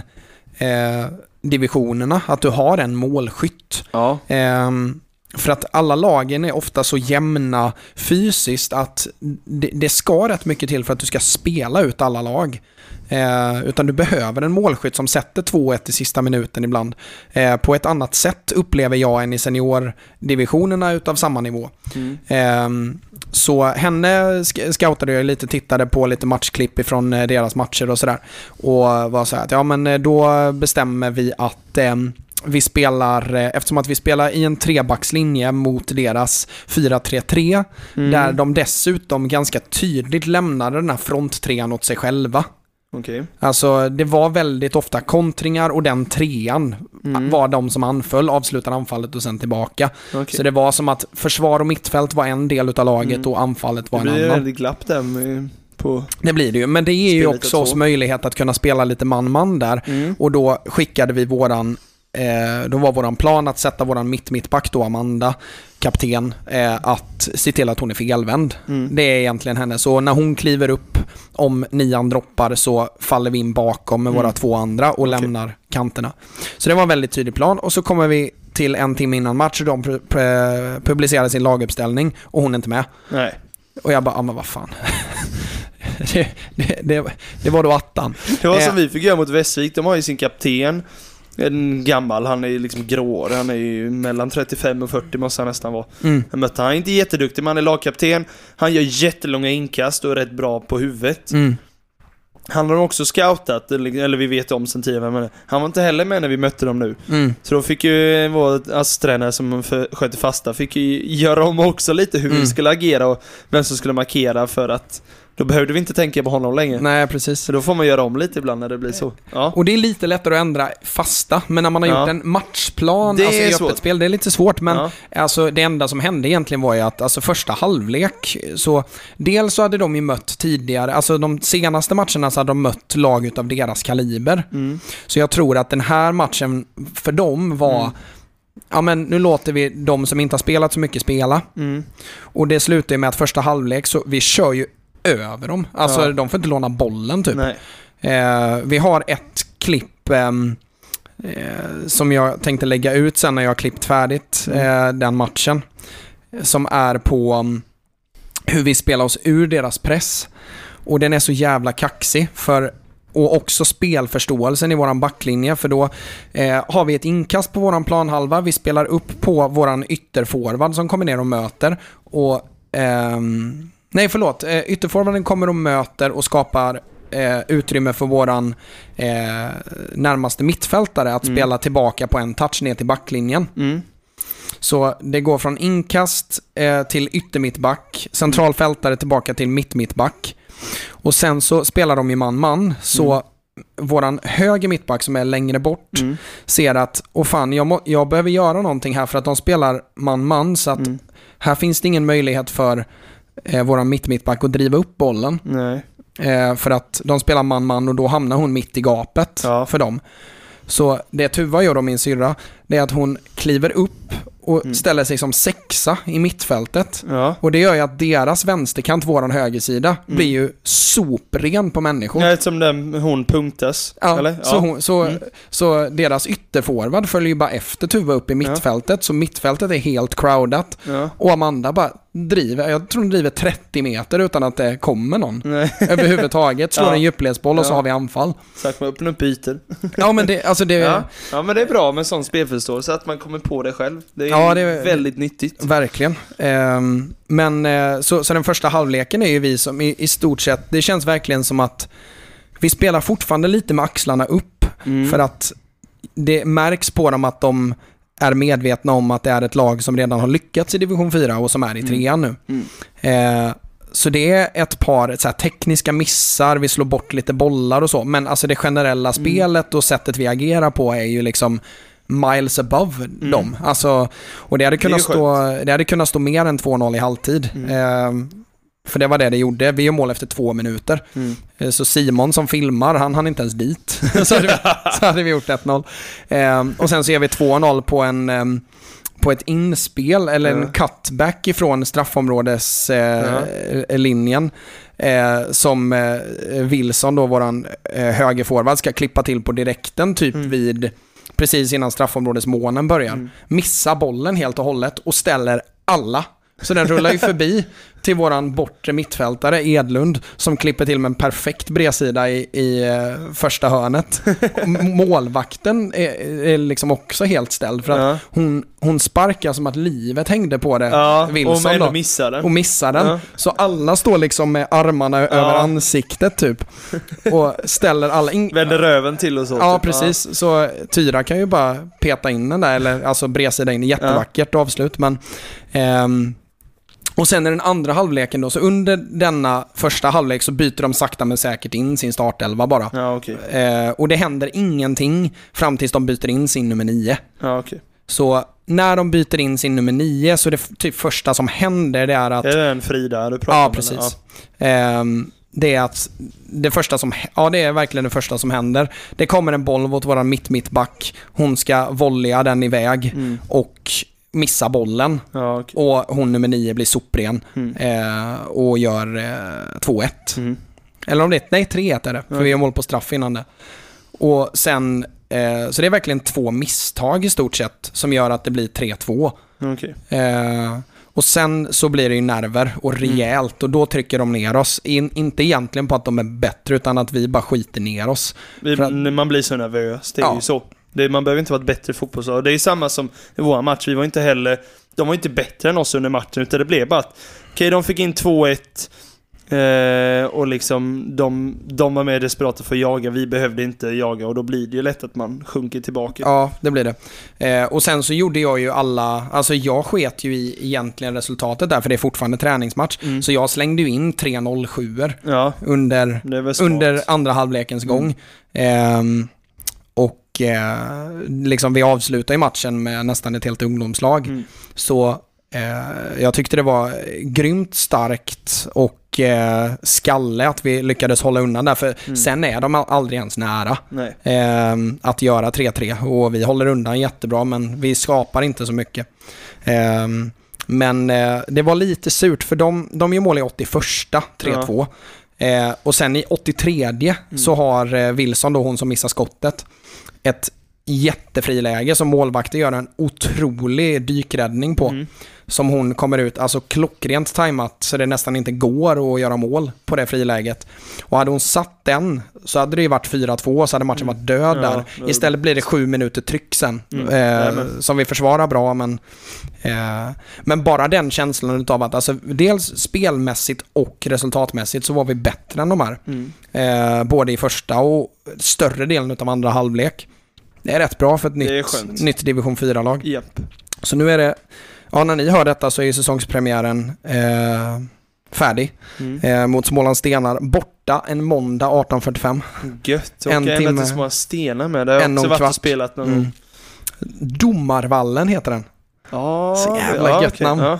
eh, divisionerna, att du har en målskytt. Ja. Ehm, för att alla lagen är ofta så jämna fysiskt att det, det ska rätt mycket till för att du ska spela ut alla lag. Eh, utan du behöver en målskytt som sätter 2-1 i sista minuten ibland. Eh, på ett annat sätt upplever jag än i seniordivisionerna utav samma nivå. Mm. Ehm, så henne scoutade jag lite, tittade på lite matchklipp ifrån eh, deras matcher och sådär. Och var så här att ja men eh, då bestämmer vi att ehm, vi spelar, eh, eftersom att vi spelar i en trebackslinje mot deras 4-3-3, Mm. där de dessutom ganska tydligt lämnade den här fronttrean åt sig själva. Okej. Alltså det var väldigt ofta kontringar och den trean Mm. var de som anföll, avslutade anfallet och sen tillbaka. Okej. Så det var som att försvar och mittfält var en del utav laget Mm. och anfallet var Det en blir annan. väldigt glapp där med, på... Det blir det ju, men det ger ju också oss möjlighet att kunna spela lite man-man där. Mm. Och då skickade vi våran, eh, då var våran plan att sätta våran mitt-mittback då, Amanda, kapten, eh, att se till att hon är felvänd. Mm. Det är egentligen henne. Så när hon kliver upp, om nian droppar så faller vi in bakom med Mm. våra två andra och Okej. lämnar kanterna. Så det var en väldigt tydlig plan och så kommer vi till en timme innan match och de pu- pu- publicerar sin laguppställning och hon är inte med. Nej. Och jag bara, ja men vad fan. det, det, det, det var då attan. Det var Eh. som vi fick göra mot Västervik. De har ju sin kapten. En gammal, han är ju liksom gråhårig. Han är ju mellan 35 och 40 måste han nästan vara. Mm. Jag mötte han, är inte jätteduktig men han är lagkapten. Han gör jättelånga inkast och är rätt bra på huvudet. Mm. Han har också scoutat, eller, vi vet om sen tidigare vem han var inte heller med när vi mötte dem nu. Mm. Så då fick ju vår ASS-tränare som skötte fasta, fick ju göra om också lite hur Mm. vi skulle agera och vem som skulle markera för att då behövde vi inte tänka på honom längre. Nej, precis. Så då får man göra om lite ibland när det blir så. Ja. Och det är lite lättare att ändra fasta, men när man har Ja. gjort en matchplan Det alltså är i svårt. öppet spel, det är lite svårt. Men ja. alltså, det enda som hände egentligen var ju att alltså, första halvlek, så dels så hade de ju mött tidigare, alltså de senaste matcherna så hade de mött lag utav deras kaliber. Mm. Så jag tror att den här matchen för dem var, Mm. ja men nu låter vi de som inte har spelat så mycket spela. Mm. Och det slutar ju med att första halvlek så vi kör ju över dem. Alltså Ja. de får inte låna bollen typ. Eh, vi har ett klipp ehm, eh, som jag tänkte lägga ut sen när jag har klippt färdigt eh, den matchen. Som är på um, hur vi spelar oss ur deras press. Och den är så jävla kaxig för och också spelförståelsen i våran backlinje för då eh, har vi ett inkast på våran planhalva. Vi spelar upp på våran ytterforward som kommer ner och möter. Och ehm, Nej, förlåt. Eh, Ytterforwarden kommer och möter och skapar eh, utrymme för våran eh, närmaste mittfältare att Mm. spela tillbaka på en touch ner till backlinjen. Mm. Så det går från inkast eh, till yttermittback, centralfältare tillbaka till mittmittback. Och sen så spelar de i man-man, så Mm. våran höger mittback som är längre bort Mm. ser att, åh fan, jag, må, jag behöver göra någonting här för att de spelar man-man så att Mm. här finns det ingen möjlighet för eh, våran mitt-mittback att driva upp bollen. Eh, för att de spelar man-man och då hamnar hon mitt i gapet Ja. för dem. Så det Tuva gör då, min syrra, det är att hon kliver upp och Mm. ställer sig som sexa i mittfältet. Ja. Och det gör ju att deras vänsterkant, våran högersida, Mm. blir ju sopren på människor. Ja, som den, hon punktas. Ja, eller? Så, hon, så, Mm. så deras ytterforward följer ju bara efter Tuva upp i mittfältet, så mittfältet är helt crowdat. Ja. Och Amanda bara driver, jag tror hon driver 30 meter utan att det kommer någon. Nej. Överhuvudtaget. Slår Ja. en djupledsboll och så Ja. har vi anfall. Så att man öppnar upp ytor. Ja men det, alltså det... Ja. ja, men det är bra med sån spelförståelse, att man kommer på det själv. Det är, Ja, det är- väldigt nyttigt. Verkligen. Ehm, men eh, så, så den första halvleken är ju vi som i, i stort sett, det känns verkligen som att vi spelar fortfarande lite med axlarna upp. Mm. För att det märks på dem att de är medvetna om att det är ett lag som redan har lyckats i division 4 och som är i Mm. trean nu. Mm. Eh, så det är ett par så här, tekniska missar, vi slår bort lite bollar och så, men alltså det generella Mm. spelet och sättet vi agerar på är ju liksom miles above dem. Alltså, och det hade, kunnat Mm. ju stå, det hade kunnat stå mer än 2-0 i halvtid. Mm. Eh, För det var det det gjorde. Vi gör mål efter två minuter. Mm. Eh, Så Simon som filmar, han hann inte ens dit. så, hade vi, så hade vi gjort 1-0. Eh, och sen så gör vi 2-0 på en... ehm, på ett inspel eller en Ja. cutback ifrån straffområdeslinjen. Eh, linjen, eh, som eh, Wilson, då våran eh, högerforward, ska klippa till på direkten typ Mm. vid precis innan straffområdesmånen börjar. Mm. Missar bollen helt och hållet och ställer alla. Så den rullar ju förbi till våran bortre mittfältare Edlund som klipper till med en perfekt bredsida i, i eh, första hörnet. Målvakten är, är liksom också helt ställd för att Ja. hon, hon sparkar som att livet hängde på det. Ja, Wilson och då. missade. och missar den. Ja. Så alla står liksom med armarna över ansiktet typ. Och ställer alla... In- Vänder röven till och så. Ja, typ. precis. Så Tyra kan ju bara peta in den där, eller alltså bredsida in. Jättevackert avslut, men... ehm, och sen i den andra halvleken då, så under denna första halvlek så byter de sakta men säkert in sin startelva bara. Ja, okej. Eh, och det händer ingenting fram tills de byter in sin nummer nio. Ja, okej. Så när de byter in sin nummer nio så det typ första som händer det är att... Är det den Frida du pratar Ja, om? precis. Ehm, det är att det första som, ja det är verkligen det första som händer. Det kommer en boll mot våran mitt-mittback. Hon ska volleja den iväg Mm. och missa bollen. Ja, okej. Och hon nummer nio blir sopren Mm. eh, och gör eh, 2-1. Mm. Eller om det är, nej 3-1 är det. För Ja. vi har mål på straff innan det. Och sen, eh, så det är verkligen två misstag i stort sett som gör att det blir 3-2. Okej. Eh, och sen så blir det ju nerver och Mm. rejält och då trycker de ner oss. In, inte egentligen på att de är bättre utan att vi bara skiter ner oss. Vi- att- Man blir så nervös, det är Ja. ju så. Det, man behöver inte vara ett bättre fotbollslag. Det är samma som i vår match, vi var inte heller... De var inte bättre än oss under matchen, utan det blev bara att... Okej, de fick in 2-1. Eh, och liksom, de, de var mer desperata för att jaga, vi behövde inte jaga och då blir det ju lätt att man sjunker tillbaka. Ja, det blir det. Eh, och sen så gjorde jag ju alla, alltså jag sket ju i egentligen resultatet där för det är fortfarande träningsmatch. Mm. Så jag slängde ju in 3-0-7 Ja, under, det är väl smart. under andra halvlekens Mm. gång. Ehm, och eh, liksom vi avslutar ju matchen med nästan ett helt ungdomslag. Mm. Så eh, jag tyckte det var grymt starkt och eh, skalle att vi lyckades hålla undan där. För Mm. sen är de aldrig ens nära Nej. eh, att göra 3-3 och vi håller undan jättebra men vi skapar inte så mycket. Eh, men eh, det var lite surt för de, de gör mål i 81 3-2. Eh, och sen i 83 Mm. så har eh, Wilson, då hon som missar skottet, ett jättefriläge som målvakten gör en otrolig dykräddning på. Mm. Som hon kommer ut, alltså klockrent tajmat så det nästan inte går att göra mål på det friläget. Och hade hon satt den så hade det ju varit 4-2 så hade matchen varit död Mm. Ja, där. det- Istället blir det sju minuter tryck sen. Mm. Eh, som vi försvarar bra men eh, men bara den känslan utav att alltså, dels spelmässigt och resultatmässigt så var vi bättre än de här. Mm. Eh, både i första och större delen av andra halvlek. Det är rätt bra för ett nytt, nytt division 4-lag. Japp. Så nu är det, ja när ni hör detta så är säsongspremiären eh, färdig Mm. eh, mot Smålands Stenar borta en månda 18.45. Gött. Och En timme. timme. små stenar med. Det har jag också varit kvart. och spelat någon Mm. Domarvallen heter den. Ja, Så jävla ja, gött okej. namn. Ja.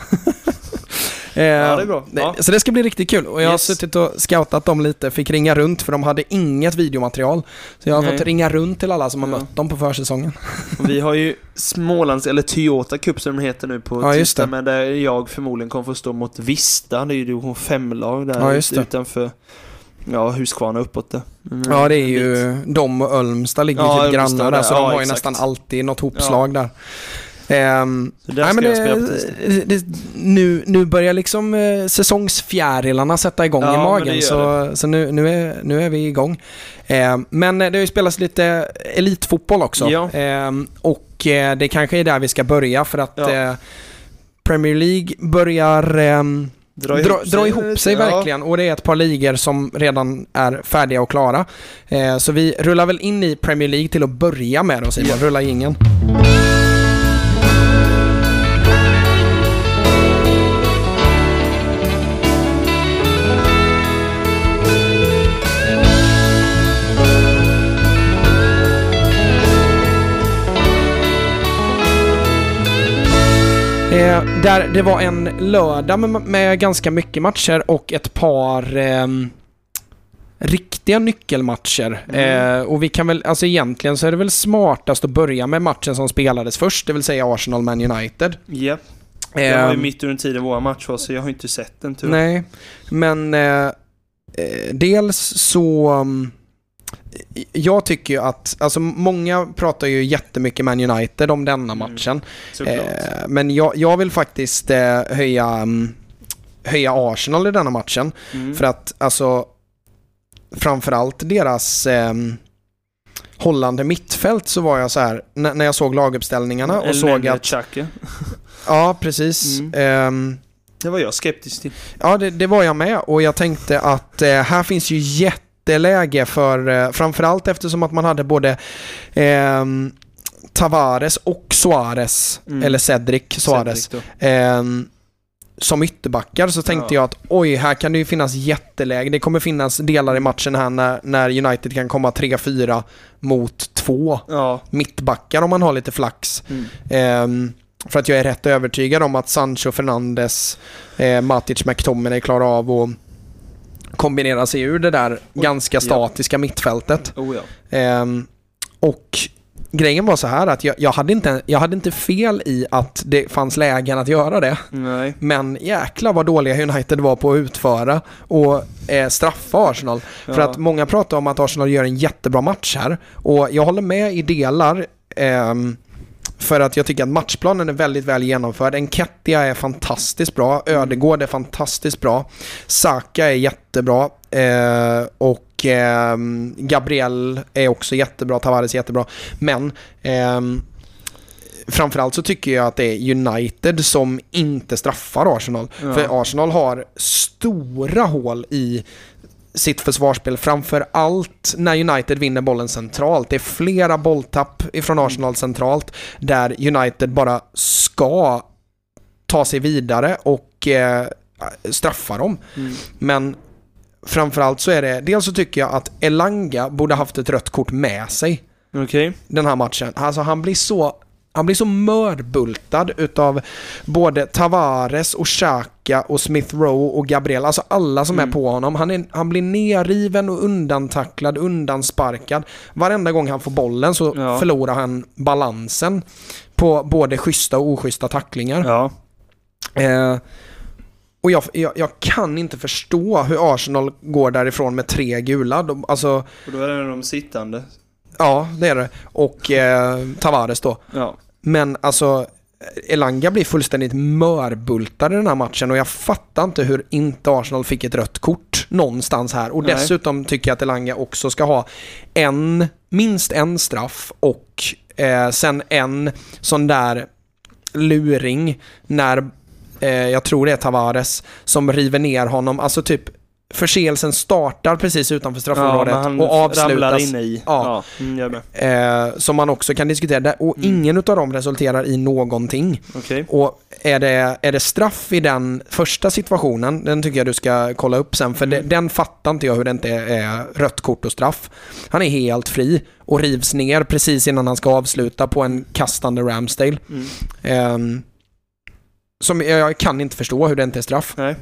Eh, Ja, det är bra. Ja. Så det ska bli riktigt kul. Och jag har Yes. suttit och scoutat dem lite, fick ringa runt för de hade inget videomaterial. Så jag har Nej. fått ringa runt till alla som har Ja. mött dem på försäsongen. Och Vi har ju Smålands, eller Toyota Cup som den heter nu på Ja, tisdag, men där jag förmodligen kommer få stå mot Vista, det är ju division 5-lag där Ja, utanför Ja, Huskvarna uppåt där. Mm, Ja, det är ju de och Ölmstad ligger Ja, ju typ grannar där, så Ja, de har ju exakt. nästan alltid något hopslag där. Så där nej, men det, nu, nu börjar liksom eh, säsongsfjärilarna sätta igång Ja, i men magen, så, så nu, nu, är, nu är vi igång. Ehm, men eh, det har ju spelats lite elitfotboll också. Ja. Ehm, och eh, det kanske är där vi ska börja för att Ja. eh, Premier League börjar Dra dra, dra ihop sig Ja. verkligen och det är ett par ligor som redan är färdiga och klara. Eh, så vi rullar väl in i Premier League till att börja med då Simon, Ja. rulla ingen. Eh, där det var en lördag med, med ganska mycket matcher och ett par ehm, riktiga nyckelmatcher. Eh, och vi kan väl, alltså egentligen så är det väl smartast att börja med matchen som spelades först, det vill säga Arsenal-Man United. Ja. Jag var ju Ehm, mitt under tiden våra match var, så jag har inte sett den tyvärr. Nej, men eh, eh, dels så... jag tycker ju att, alltså många pratar ju jättemycket Man United om denna Mm, matchen. Såklart. Eh, men jag, jag vill faktiskt eh, höja, mm, höja Arsenal i denna matchen. Mm. För att alltså, framförallt deras eh, hållande mittfält så var jag så här när, när jag såg laguppställningarna och Eller såg att... Xhaka. Ja, precis. Mm. Ehm, Det var jag skeptisk till. Ja, det, det var jag med och jag tänkte att eh, här finns ju jätteläge för, eh, framförallt eftersom att man hade både ehm, Tavares och Suarez, Mm. eller Cedric Suarez, ehm, som ytterbackar så tänkte Ja. jag att oj, här kan det ju finnas jätteläge. Det kommer finnas delar i matchen här när, när United kan komma 3-4 mot 2 Ja. mittbackar om man har lite flax. Mm. Ehm, för att jag är rätt övertygad om att Sancho, Fernandes, eh, Matic, McTominay klarar av att kombinera sig ur det där ganska ja. statiska mittfältet. Oh ja. Ehm, och grejen var så här att jag, jag, hade inte, jag hade inte fel i att det fanns lägen att göra det. Nej. Men jäkla vad dåliga United var på att utföra och eh, straffa Arsenal. För Ja. att många pratar om att Arsenal gör en jättebra match här. Och jag håller med i delar. ehm, för att jag tycker att matchplanen är väldigt väl genomförd. Enketia är fantastiskt bra. Ödegård är fantastiskt bra. Saka är jättebra. Eh, och ehm, Gabriel är också jättebra. Tavares är jättebra. Men ehm, framförallt så tycker jag att det är United som inte straffar Arsenal. Ja. För Arsenal har stora hål i sitt försvarsspel. Framför allt när United vinner bollen centralt. Det är flera bolltapp ifrån Arsenal centralt där United bara ska ta sig vidare och eh, straffa dem. Mm. Men framförallt så är det, dels så tycker jag att Elanga borde haft ett rött kort med sig Okej. den här matchen. Alltså han blir så han blir så mörbultad utav både Tavares och Xhaka och Smith Rowe och Gabriel. Alltså alla som Mm. är på honom. Han, är, han blir nerriven och undantacklad, undansparkad. Varenda gång han får bollen så Ja. förlorar han balansen på både schyssta och oschyssta tacklingar. Ja. Eh, och jag, jag, jag kan inte förstå hur Arsenal går därifrån med tre gula. De, alltså, Och då är det de sittande. ja, det är det. Och eh, Tavares då. Ja. Men alltså, Elanga blir fullständigt mörbultad i den här matchen och jag fattar inte hur inte Arsenal fick ett rött kort någonstans här. Och Nej. dessutom tycker jag att Elanga också ska ha en, minst en straff och eh, sen en sån där luring när, eh, jag tror det är Tavares, som river ner honom. Alltså typ förseelsen startar precis utanför straffområdet han och avslutas. inne i. Ja. ja. Mm. Eh, som man också kan diskutera. Och Mm. ingen av dem resulterar i någonting. Okej. Och är det, är det straff i den första situationen, den tycker jag du ska kolla upp sen, för Mm. det, den fattar inte jag hur det inte är rött kort och straff. Han är helt fri och rivs ner precis innan han ska avsluta på en kastande Ramsdale. Ehm, som jag, jag kan inte förstå hur det inte är straff. Nej.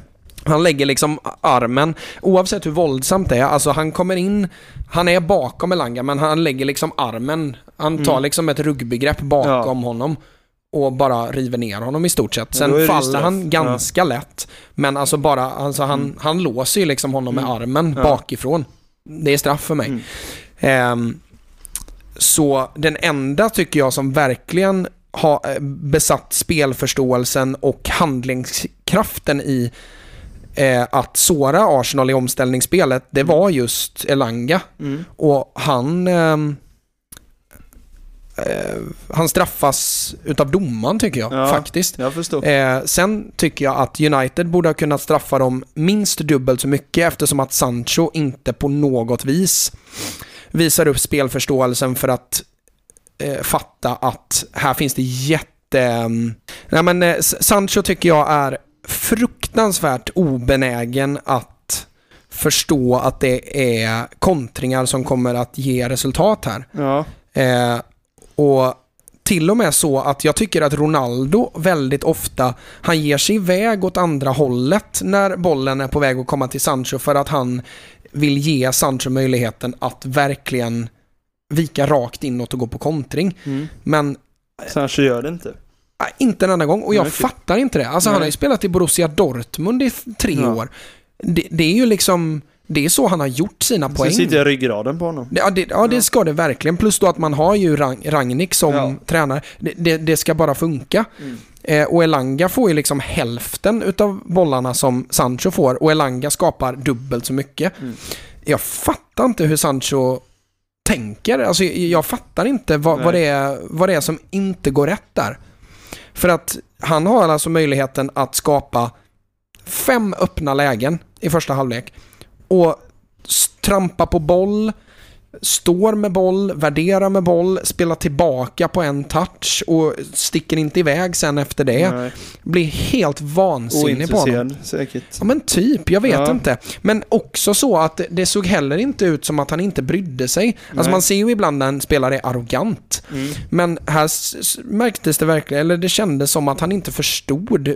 Han lägger liksom armen, oavsett hur våldsamt det är, alltså han kommer in, han är bakom Elanga men han lägger liksom armen, han tar Mm. liksom ett ruggbegrepp bakom honom och bara river ner honom i stort sett. Ja, Sen ju faller han ganska lätt, men alltså bara, alltså han, Mm. han låser ju liksom honom med Mm. armen Ja. bakifrån. Det är straff för mig. Mm. Ehm, så den enda tycker jag som verkligen har eh, besatt spelförståelsen och handlingskraften i eh, att såra Arsenal i omställningsspelet, det var just Elanga. Mm. Och han... ehm, eh, han straffas utav domaren tycker jag, Ja. faktiskt. Jag. Eh, sen tycker jag att United borde ha kunnat straffa dem minst dubbelt så mycket eftersom att Sancho inte på något vis visar upp spelförståelsen för att eh, fatta att här finns det jätte... ehm, Nej men eh, Sancho tycker jag är fruktansvärt obenägen att förstå att det är kontringar som kommer att ge resultat här. Ja. Eh, och till och med så att jag tycker att Ronaldo väldigt ofta, han ger sig iväg åt andra hållet när bollen är på väg att komma till Sancho för att han vill ge Sancho möjligheten att verkligen vika rakt inåt och gå på kontring. Mm. Men Sancho gör det inte. Inte en enda gång och jag Nej, okej. fattar inte det. Alltså han Nej. har ju spelat i Borussia Dortmund i tre Ja. år. Det, det är ju liksom, det är så han har gjort sina poäng. sitter jag i ryggraden på honom. Det- Ja, det, ja, det ska det verkligen. Plus då att man har ju Rang, Rangnick som Ja. tränare. Det, det, det ska bara funka. Mm. Eh, och Elanga får ju liksom hälften utav bollarna som Sancho får och Elanga skapar dubbelt så mycket. Mm. Jag fattar inte hur Sancho tänker. Alltså, jag, fattar inte vad, vad, det är, vad det är som inte går rätt där. För att han har alltså möjligheten att skapa fem öppna lägen i första halvlek och trampa på boll, står med boll, värderar med boll, spelar tillbaka på en touch och sticker inte iväg sen efter det. Nej. Blir helt vansinnig på honom. Säkert. Ja men typ, jag vet Ja. inte. Men också så att det- såg heller inte ut som att han inte brydde sig. Alltså Nej. man ser ju ibland när en spelare är arrogant. Mm. Men här märktes det verkligen, eller det kändes som att han inte förstod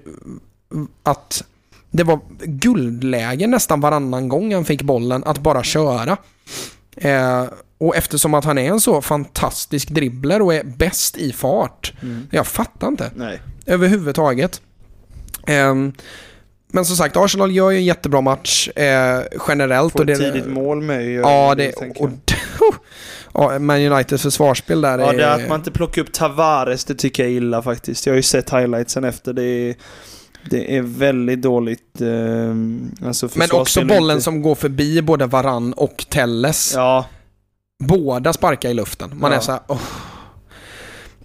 att det var guldläge nästan varannan gång han fick bollen att bara köra. Eh, och eftersom att han är en så fantastisk dribbler och är bäst i fart. Mm. Jag fattar inte Nej. överhuvudtaget. Ehm, men som sagt, Arsenal gör ju en jättebra match eh, generellt. Får och det, tidigt mål med ju. Ja, det, och, ja, Man Uniteds försvarsspel där Ja, är... det är att man inte plockar upp Tavares, det tycker jag är illa faktiskt. Jag har ju sett highlightsen efter. Det är, det är väldigt dåligt. Eh, alltså men också bollen inte- som går förbi både Varann och Telles. Ja, Båda sparkar i luften. Man Ja. är så här, åh.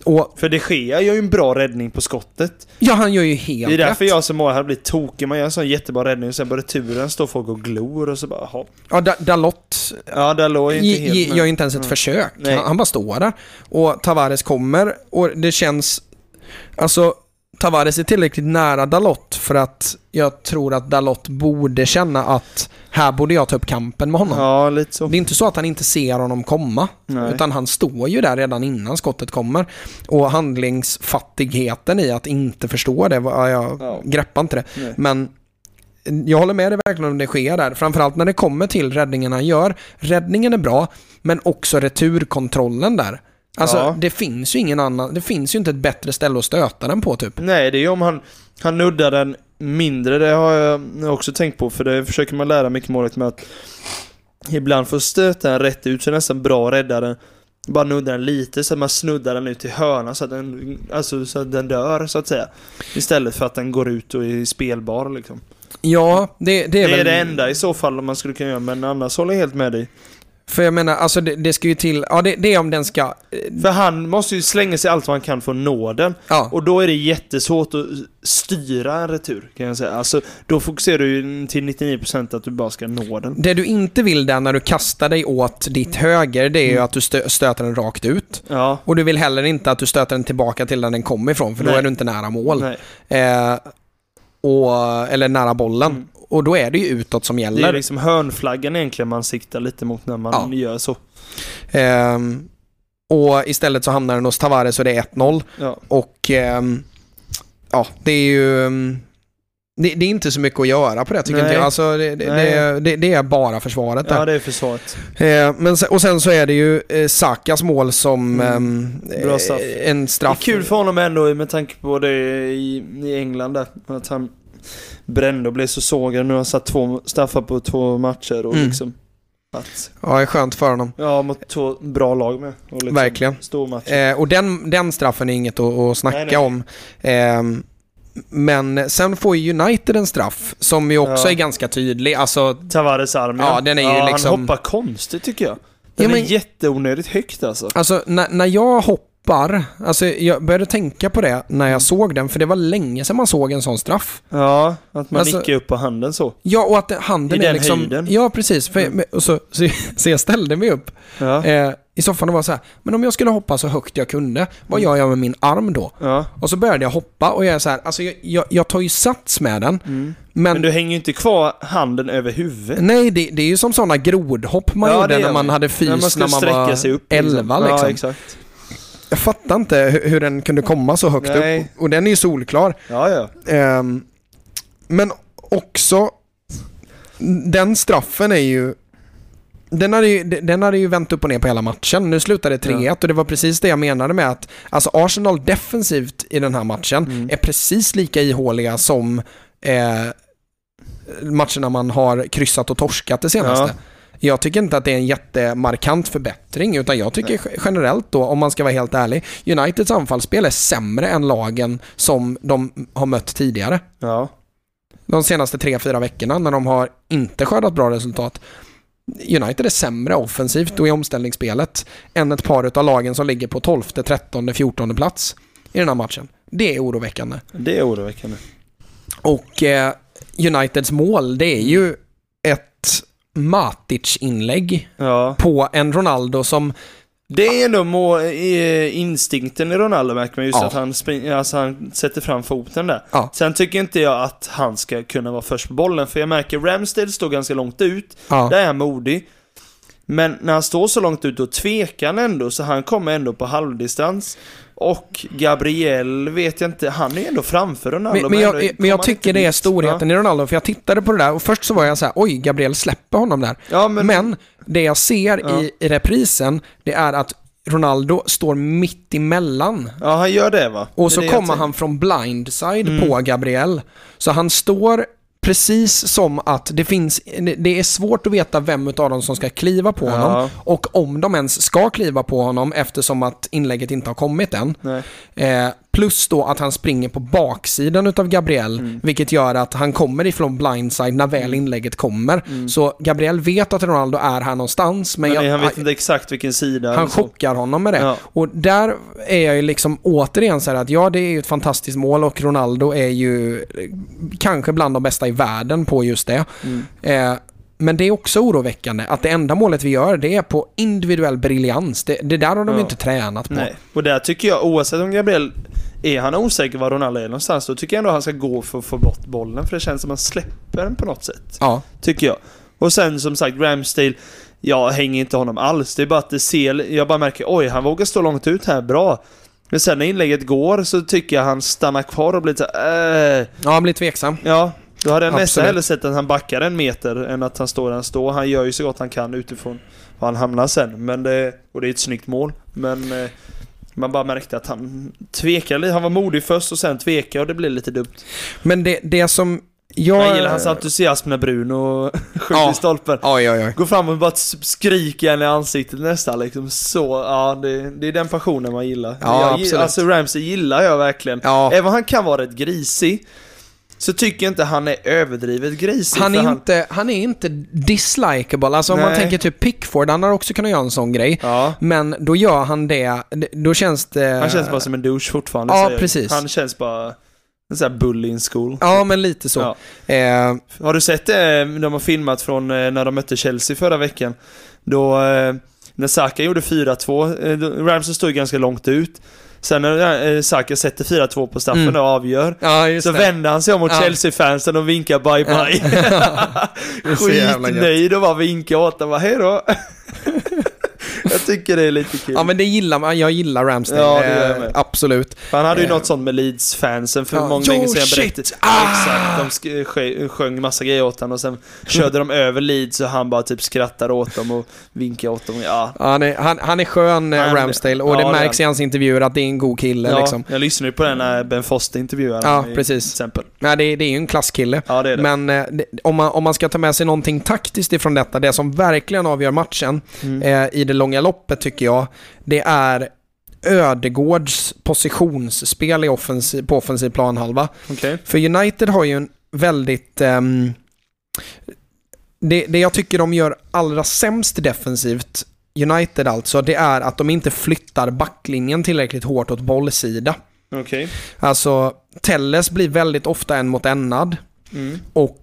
Och för det sker gör ju en bra räddning på skottet. ja, han gör ju helt Det är därför rätt. jag som mål hade blivit tokig. Man gör en sån jättebra räddning och sen på returen står folk och glor och så bara, jaha. Ja, Da- Dalot Ja, låg jag inte helt med. gör ju inte ens ett Nej. försök. Han, han bara står där. Och Tavares kommer och det känns... Alltså, Tavares är tillräckligt nära Dalot för att jag tror att Dalot borde känna att här borde jag ta upp kampen med honom. Ja, lite så. Det är inte så att han inte ser honom komma, Nej. utan han står ju där redan innan skottet kommer. Och handlingsfattigheten i att inte förstå det, jag Ja. greppar inte det. Nej. Men jag håller med dig verkligen om det sker där. Framförallt när det kommer till räddningen han gör. Räddningen är bra, men också returkontrollen där. Alltså, Ja. det finns ju ingen annan, det finns ju inte ett bättre ställe att stöta den på typ. Nej, det är ju om han, han nuddar den mindre. Det har jag också tänkt på, för det försöker man lära mycket målet med att ibland får stöta den rätt ut så är det nästan bra att rädda den. Bara nudda den lite så att man snuddar den ut till hörnan så att den, alltså, så att den dör så att säga. Istället för att den går ut och är spelbar liksom. Ja, det, det Det är är, väl... det enda i så fall om man skulle kunna göra, men annars håller jag helt med dig. För jag menar, alltså det, det ska ju till, ja det, det är om den ska, eh, För han måste ju slänga sig allt vad han kan för att nå den. ja. Och då är det jättesvårt att styra en retur, kan jag säga. Alltså, då fokuserar du ju till 99% att du bara ska nå den. Det du inte vill där när du kastar dig åt ditt höger, det är ju Mm. att du stö, stöter den rakt ut. Ja. Och du vill heller inte att du stöter den tillbaka till där den kom ifrån, för då Nej. är du inte nära mål. Nej. Eh, och, eller nära bollen. Mm. Och då är det ju utåt som Det gäller. är liksom hörnflaggan egentligen man siktar lite mot när man Ja. gör så. Ehm, och istället så hamnar den hos Tavares och det är 1-0. Ja. Och ehm, ja, det är ju... ehm, Det, det är inte så mycket att göra på det tycker Nej. inte jag. Alltså, det, det, det, det, det är bara försvaret där. ja, det är försvaret. Eh, men och sen så är det ju eh, Sakas mål som Mm. ehm, eh, straff. en Det är straff. kul för honom ändå med tanke på det i, i England där. Att han brände och blev så sågad. Nu har han satt två straffar på två matcher och Mm. liksom... Att, Ja, det är skönt för honom. ja, mot två bra lag med. Och liksom Verkligen. Stor match. Eh, och den, den straffen är inget att, att snacka Nej, nej. om. Ehm, men sen får ju United en straff som ju också Ja. är ganska tydlig. Alltså, Tavares arm Ja, den är ju Han liksom- hoppar konstigt tycker jag. Den Ja, men- är jätteonödigt högt alltså. alltså när, när jag hoppar, alltså jag började tänka på det när Mm. jag såg den, för det var länge sedan man såg en sån straff. Ja, att man Alltså- nickar upp på handen så. Ja, och att handen I är den liksom... höjden. Ja, precis. För, Mm. och så, så, så jag ställde mig upp Ja. eh, i soffan och var så här, men om jag skulle hoppa så högt jag kunde, vad Mm. gör jag med min arm då? ja. Och så började jag hoppa och jag är så här, alltså jag, jag, jag tar ju sats med den, Mm. men, Men du hänger ju inte kvar handen över huvudet. nej, det, det är ju som sådana grodhopp man Ja, gjorde när man man. hade fys När när man man, ska sträcka var sig upp. 11 Ja, liksom. exakt. Jag fattar inte hur, hur den kunde komma så högt Nej. upp. Och den är ju solklar. Ja, ja. Ehm, men också, den straffen är ju... Den hade, ju, den hade ju vänt upp och ner på hela matchen. Nu slutade det 3-1 och det var precis det jag menade med att alltså Arsenal defensivt i den här matchen Mm. är precis lika ihåliga som eh, matcherna man har kryssat och torskat det senaste. Ja. Jag tycker inte att det är en jättemarkant förbättring, utan jag tycker generellt då, om man ska vara helt ärlig, Uniteds anfallsspel är sämre än lagen som de har mött tidigare. Ja. De senaste tre fyra veckorna när de har inte skördat bra resultat. United är sämre offensivt och i omställningsspelet än ett par av lagen som ligger på 12, 13, 14 plats i den här matchen. Det är oroväckande. Det är oroväckande. Och eh, Uniteds mål, det är ju ett Matic-inlägg Ja. på en Ronaldo som... Det är ändå må, i, instinkten i Ronaldo märker man just Ja. att han, spring, alltså han sätter fram foten där. Ja. Sen tycker inte jag att han ska kunna vara först på bollen, för jag märker Ramsdale står ganska långt ut. Ja, Där är han modig. Men när han står så långt ut, då tvekar han ändå, så han kommer ändå på halvdistans. Och Gabriel vet jag inte, han är ju ändå framför Ronaldo. men, men, ändå jag, men jag tycker det är storheten i Ronaldo, för jag tittade på det där och först så var jag så här, oj, Gabriel släpper honom där. Ja, ja men, Men det jag ser Ja. i, i reprisen, det är att Ronaldo står mitt emellan. ja, han gör det va? Och så det kommer han från blindside Mm. på Gabriel. Så han står precis som att det finns, det är svårt att veta vem av dem som ska kliva på Ja. honom. Och om de ens ska kliva på honom eftersom att inlägget inte har kommit än. Eh, plus då att han springer på baksidan utav Gabriel, Mm. vilket gör att han kommer ifrån blindside när väl inlägget kommer. Så Gabriel vet att Ronaldo är här någonstans, men, Men jag, han vet inte exakt vilken sida. han så. chockar honom med det. Ja. Och där är jag ju liksom återigen så här att ja, det är ju ett fantastiskt mål och Ronaldo är ju eh, kanske bland de bästa i världen på just det. Mm. Eh, men det är också oroväckande att det enda målet vi gör, det är på individuell briljans. Det, det där har de Ja. inte tränat på. Nej, och där tycker jag oavsett om Gabriel är han osäker var Ronaldo är någonstans, då tycker jag ändå han ska gå för att få bort bollen, för det känns som att han släpper den på något sätt. Ja, Tycker jag. Och sen som sagt, Ramsdale, jag hänger inte honom alls. Det är bara att det ser, jag bara märker, oj, han vågar stå långt ut här, bra. Men sen när inlägget går så tycker jag han stannar kvar och blir så här, äh, ja han blir tveksam. Ja, då hade jag nästan Absolut. hellre sett att han backar en meter än att han står där han står. Han gör ju så gott han kan utifrån var han hamnar sen. Men det, och det är ett snyggt mål. Men eh, man bara märkte att han tvekade lite. Han var modig först och sen tvekade och det blev lite dumt. Men det, det som jag... Jag gillar hans entusiasm när Bruno skjuter Ja. i stolpen. Oj, oj, oj. Går fram och bara skriker henne i ansiktet nästan liksom så. Ja, det, det är den passionen man gillar. Ja, jag, absolut. Alltså Ramsey gillar jag verkligen. Ja. Även om han kan vara rätt grisig. Så tycker jag inte han är överdrivet grisig. Han är, inte, han är inte dislikable. Alltså om man Nej. tänker typ Pickford, han har också kunnat göra en sån grej. Ja. Men då gör han det, då känns det... Han känns bara som en douche fortfarande. Ja, precis. Han känns bara en sån här bully in school. Ja, men lite så. Ja. Eh, Har du sett det? De har filmat från eh, när de mötte Chelsea förra veckan. Då, eh, när Saka gjorde 4-2, eh, då- Ramsey stod ganska långt ut. Sen när eh, Saka sätter 4-2 på straffen Mm. och avgör, ja, så det. vänder han sig om mot Ja. Chelsea-fansen och vinkar bye bye. Gött. Skitnöjd och bara vinkar åt dem, bara hejdå. jag tycker det är lite kul. Ja, men det gillar man. Jag gillar Ramsdale. Ja, det gör jag eh, med. absolut. Han hade ju Eh. något sånt med Leeds-fansen för Ja. många Jo, länge sedan. shit! berättade- Ah! Exakt, de sjöng massa grejer åt honom och sen körde de över Leeds och han bara typ skrattade åt dem och vinkade åt dem. Ja, Ja, Han är, han, han är skön, eh, Han- Ramsdale, och ja, det det är märks i hans intervjuer att det är en god kille. ja Liksom. jag lyssnade ju på den när Ben Foster intervjuade Ja, i- precis. Till exempel. Nej, det, det är ju en klasskille. Ja, det är det. Men det, om, man, om man ska ta med sig någonting taktiskt ifrån detta, det som verkligen avgör matchen Mm. eh, i det långa loppet tycker jag, det är Ödegårds positionsspel i offensiv, på offensiv planhalva. Okej. För United har ju en väldigt... ehm, det, det jag tycker de gör allra sämst defensivt, United alltså, det är att de inte flyttar backlinjen tillräckligt hårt åt bollsida. Okej. Alltså, Telles blir väldigt ofta en mot enad Mm. och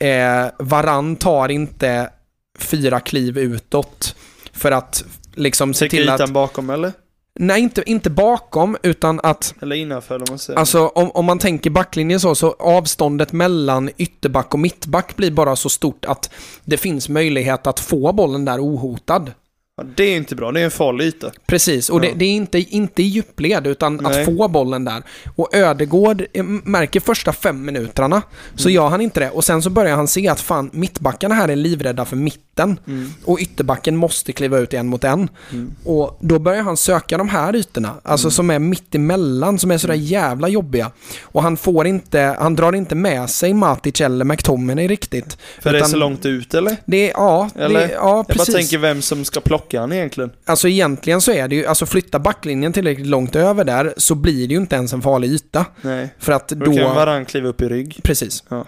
eh, Varann tar inte fyra kliv utåt för att liksom se till att... bakom eller? Nej, inte, inte bakom, utan att Eller innanför vad man säger. Alltså om, om man tänker backlinjen så, så avståndet mellan ytterback och mittback blir bara så stort att det finns möjlighet att få bollen där ohotad. Ja, det är inte bra, det är en farlig yta. Precis, och Ja. det, det är inte, inte i djupled utan Nej. att få bollen där. Och Ödegård eh, märker första fem minuterna så Mm. gör han inte det. Och sen så börjar han se att fan, mittbackarna här är livrädda för mitten. Mm. Och ytterbacken måste kliva ut en mot en. Och då börjar han söka de här ytorna, Mm. alltså som är mitt emellan, som är sådär jävla jobbiga. Och han får inte, han drar inte med sig Matic eller McTominay riktigt. För det är Utan så långt ut eller? Det ja, Eller? Det, ja Jag bara precis. tänker vem som ska plocka han egentligen. Alltså egentligen så är det ju, alltså flytta backlinjen tillräckligt långt över där så blir det ju inte ens en farlig yta. Nej. För att Då, då... kan Varann kliva upp i rygg. Precis. Ja.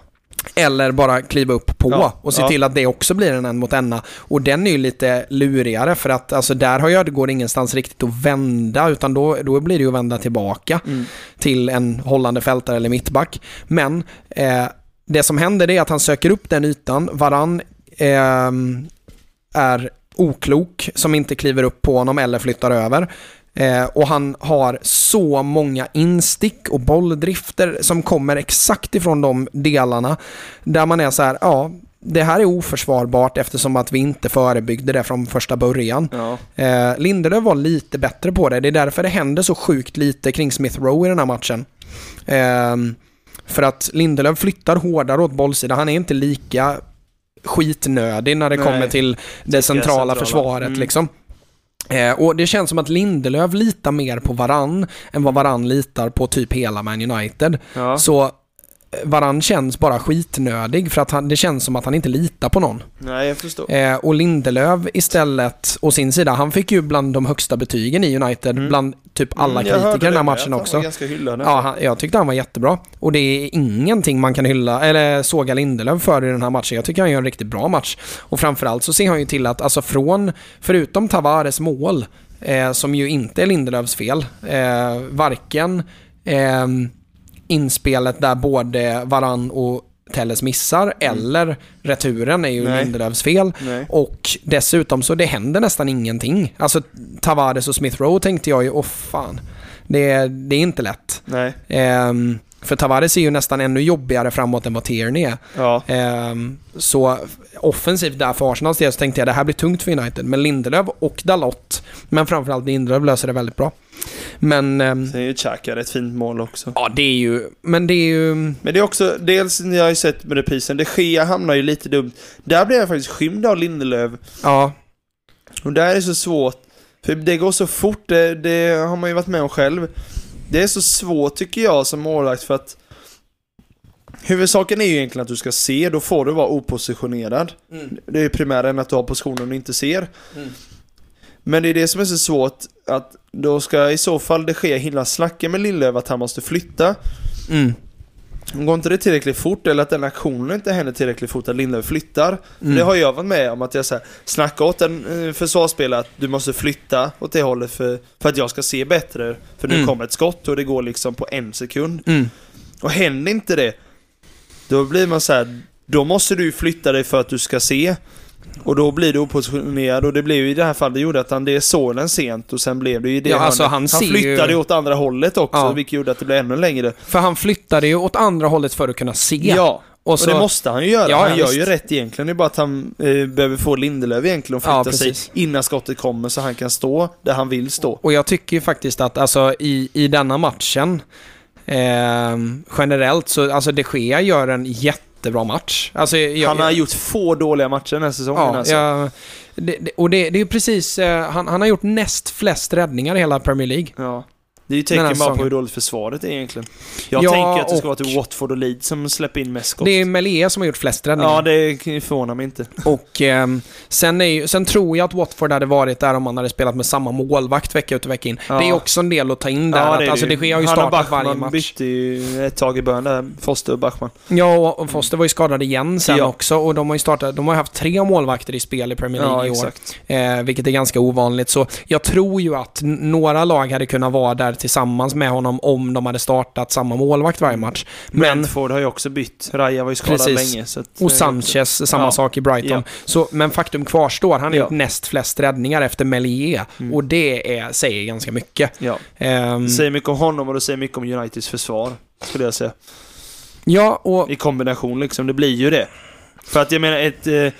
Eller bara kliva upp på Ja, och se ja. till att det också blir en en mot enna. Och den är ju lite lurigare för att alltså där har Ödegård ingenstans riktigt att vända utan då, då blir det ju att vända tillbaka Mm. till en hållande fältare eller mittback. Men eh, det som händer är att han söker upp den ytan. Varann eh, är oklok som inte kliver upp på honom eller flyttar över. Eh, och han har så många instick och bolldrifter som kommer exakt ifrån de delarna. Där man är så här, ja, det här är oförsvarbart eftersom att vi inte förebyggde det från första början. Ja. Eh, Lindelöf var lite bättre på det. Det är därför det händer så sjukt lite kring Smith Rowe i den här matchen. Ehm, för att Lindelöf flyttar hårdare åt bollsidan. Han är inte lika skitnödig när det Nej. kommer till det centrala, centrala. försvaret. Mm. Liksom. Eh, och det känns som att Lindelöf litar mer på Varann än vad Varann litar på typ hela Man United. ja. Så Varann känns bara skitnödig för att han, det känns som att han inte litar på någon. Nej, jag förstår. Eh, och Lindelöf istället, å sin sida, han fick ju bland de högsta betygen i United, Mm. bland typ alla Mm, kritiker i den här matchen att han också. var ganska hyllad. Ja, han, jag tyckte han var jättebra. Och det är ingenting man kan hylla, eller såga Lindelöf för i den här matchen. Jag tycker han gör en riktigt bra match. Och framförallt så ser han ju till att, alltså från, förutom Tavares mål, eh, som ju inte är Lindelöfs fel, eh, varken eh, inspelet där både Varann och Telles missar, eller returen är ju Nej. Lindelöfs fel. Nej. Och dessutom så det händer nästan ingenting. Alltså Tavares och Smith Rowe tänkte jag ju, åh fan. Det, det är inte lätt. Nej. Ehm, för Tavares är ju nästan ännu jobbigare framåt än vad Tierney är. Ja. Ehm, så offensivt där för Arsenals del så tänkte jag det här blir tungt för United. Men Lindelöf och Dalot, men framförallt Lindelöf löser det väldigt bra. Men ehm, Sen är ju Xhaka ett fint mål också. ja, det är ju, men det är ju, Men det är också, dels jag har ju sett med reprisen, de Gea hamnar ju lite dumt. Där blir jag faktiskt skymd av Lindelöf. ja, Och där är det så svårt. För det går så fort, det, det har man ju varit med om själv. Det är så svårt tycker jag som målvakt för att Huvudsaken är ju egentligen att du ska se, då får du vara opositionerad. Mm. Det är ju primären att du har positionen du inte ser. Mm. Men det är det som är så svårt, att då ska i så fall det ske hinna snacka med Lindelöf att han måste flytta. Mm. Går inte det tillräckligt fort eller att den aktionen inte händer tillräckligt fort att Lindelöf flyttar. Mm. Det har jag varit med om att jag så här, snackar åt en eh, försvarsspelare att du måste flytta åt det hållet för, för att jag ska se bättre. För nu Mm. kommer ett skott och det går liksom på en sekund. Mm. Och händer inte det, då blir man så här, då måste du flytta dig för att du ska se. Och då blir du opositionerad och det blev ju i det här fallet, det gjorde att han det såg den sent och sen blev det ju det Ja, alltså, han ser flyttade ju- åt andra hållet också, Ja. vilket gjorde att det blev ännu längre. För han flyttade ju åt andra hållet för att kunna se. Ja, och och, så, det måste han ju göra. Ja, han ja, gör visst. ju rätt egentligen. Det är bara att han eh, behöver få Lindelöf egentligen att Ja, flytta sig precis. innan skottet kommer så han kan stå där han vill stå. Och jag tycker ju faktiskt att alltså, i, i denna matchen eh, generellt så, alltså de Gea gör en jättebra match. Alltså, jag, han har gjort få dåliga matcher den här säsongen ja, alltså. jag, det, det, Och det, det är ju precis, eh, han, han har gjort näst flest räddningar i hela Premier League. Ja. Det är ju tecken bara på säsongen. hur dåligt försvaret är egentligen. Jag Ja, tänker att det ska vara till Watford och Leeds som släpper in mest skott. Det är Melia som har gjort flest räddningar. Ja, det förvånar mig inte. Och ehm, sen, är sen tror jag att Watford hade varit där om man hade spelat med samma målvakt vecka ut och vecka in. Ja. Det är också en del att ta in där. Ja, att, det är alltså, det har ju startat varje Bachmann match. bytte ju ett tag i början där, Foster och Bachmann. Ja, och Foster var ju skadad igen sen Ja. också och de har ju startat, de har haft tre målvakter i spel i Premier League i år. Eh, vilket är ganska ovanligt. Så jag tror ju att några lag hade kunnat vara där tillsammans med honom om de hade startat samma målvakt varje match. Men, Brentford har ju också bytt. Raja var ju skadad Precis. länge. Så att, och eh, Sanchez, samma Ja. sak i Brighton. Ja. Så, men faktum kvarstår, han har Ja. gjort näst flest räddningar efter Melier. Mm. Och det är, säger ganska mycket. Ja. Det säger mycket om honom och det säger mycket om Uniteds försvar. Skulle jag säga. ja, och I kombination liksom, det blir ju det. För att jag menar ett, eh,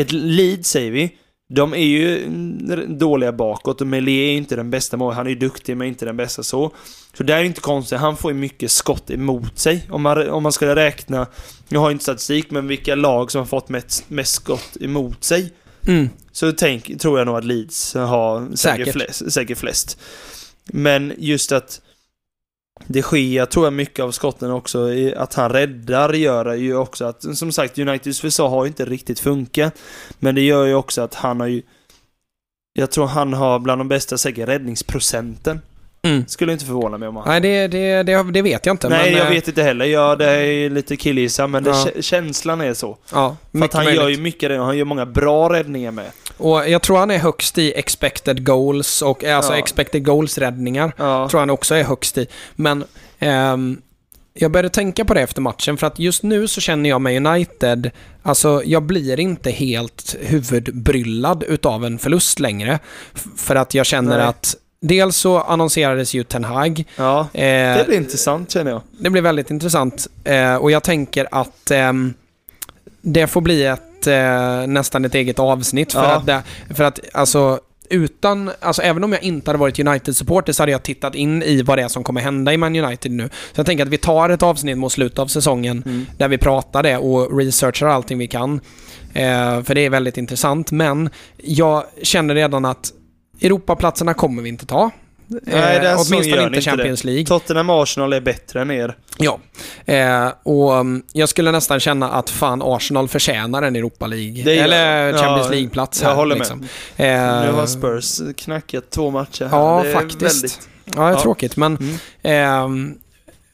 ett lead säger vi. De är ju dåliga bakåt och Melé är inte den bästa mål. Han är ju duktig men inte den bästa så. Så det är inte konstigt. Han får ju mycket skott emot sig. Om man, om man skulle räkna, jag har inte statistik, men vilka lag som har fått mest, mest skott emot sig. Mm. Så tänk, tror jag nog att Leeds har säkert, Säkert. Flest, säkert flest. Men just att det sker, tror jag mycket av skotten också, att han räddar gör ju också att, som sagt, Uniteds försvar har ju inte riktigt funkat. Men det gör ju också att han har ju, jag tror han har bland de bästa säkert räddningsprocenten. Mm. Skulle inte förvåna mig om han... Nej, det, det, det, det vet jag inte. Nej, men, jag eh, vet inte heller. Ja, det är lite killgissa, men det, Ja. kä- känslan är så. Ja, För att han möjligt. gör ju mycket det, han gör många bra räddningar med. Och jag tror han är högst i expected goals och alltså Ja. expected goals-räddningar. Ja. tror han också är högst i. Men ehm, jag började tänka på det efter matchen för att just nu så känner jag med United, alltså jag blir inte helt huvudbryllad utav en förlust längre. För att jag känner Nej. att dels så annonserades ju Ten Hag. Ja, Eh, det blir intressant känner jag. det blir väldigt intressant eh, och jag tänker att ehm, det får bli ett, eh, nästan ett eget avsnitt för Ja. att, det, för att alltså utan, alltså även om jag inte hade varit United-supporter så hade jag tittat in i vad det är som kommer hända i Man United nu. Så jag tänker att vi tar ett avsnitt mot slutet av säsongen Mm. där vi pratar det och researchar allting vi kan. Eh, för det är väldigt intressant, men jag känner redan att Europaplatserna kommer vi inte ta. Nej, så åtminstone inte ni inte Champions League. Tottenham och Arsenal är bättre än er. Ja, eh, och um, jag skulle nästan känna att fan Arsenal förtjänar en Europa League. Det eller jag. Champions Ja, League-plats jag här. håller med. liksom. Eh, Nu har Spurs knackat två matcher. Ja, faktiskt. Väldigt... Ja, det är Ja. tråkigt, men, Mm. ehm,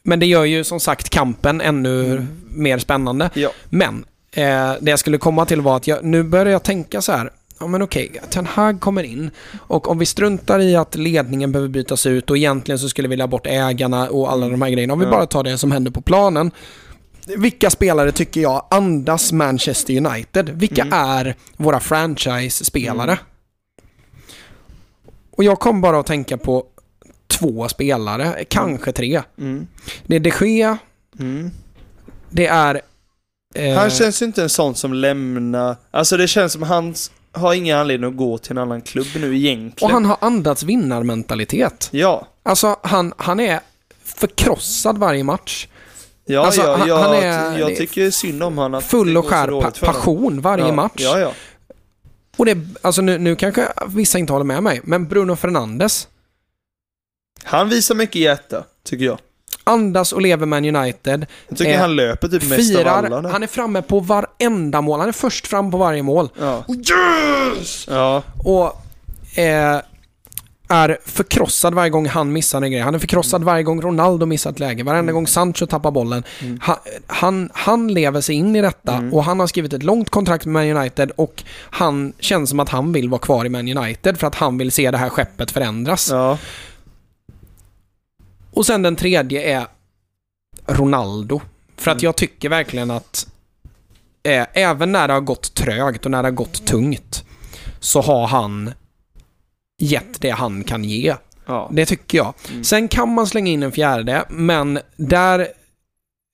men det gör ju som sagt kampen ännu Mm. mer spännande. Ja. Men eh, det jag skulle komma till var att jag, nu börjar jag tänka så här. Ja men okej, Ten Hag kommer in och om vi struntar i att ledningen behöver bytas ut och egentligen så skulle vi vilja bort ägarna och alla de här grejerna. Om vi bara tar det som händer på planen. Vilka spelare tycker jag andas Manchester United? Vilka Mm. är våra franchise-spelare? Mm. Och jag kom bara att tänka på två spelare, kanske tre. Mm. Det är de Gea, Mm. det är... eh, Han känns ju inte en sån som lämnar... Alltså det känns som han s- har ingen anledning att gå till en annan klubb nu egentligen. och han har andats vinnarmentalitet. Ja. Alltså, han, han är förkrossad varje match. Ja, Alltså, ja, han- jag, han är- jag tycker synd om att Full och skär pa- honom. passion varje ja. match. Ja, ja. Och det, alltså nu, nu kanske vissa inte håller med mig, men Bruno Fernandes Han visar mycket hjärta, tycker jag. Andas och lever Man United. Jag tycker Eh, han löper typ mest av Firar, alla. nu. han är framme på varenda mål. Han är först fram på varje mål. Ja. Yes! ja. Och eh, är förkrossad varje gång han missar en grej. Han är förkrossad varje gång Ronaldo missar ett läge. Varenda Mm. gång Sancho tappar bollen. Mm. Han, han, han lever sig in i detta Mm. och han har skrivit ett långt kontrakt med Man United och han känns som att han vill vara kvar i Man United för att han vill se det här skeppet förändras. ja. Och sen den tredje är Ronaldo. För att Mm. jag tycker verkligen att eh, även när det har gått trögt och när det har gått tungt så har han gett det han kan ge. ja. Det tycker jag. Mm. Sen kan man slänga in en fjärde, men där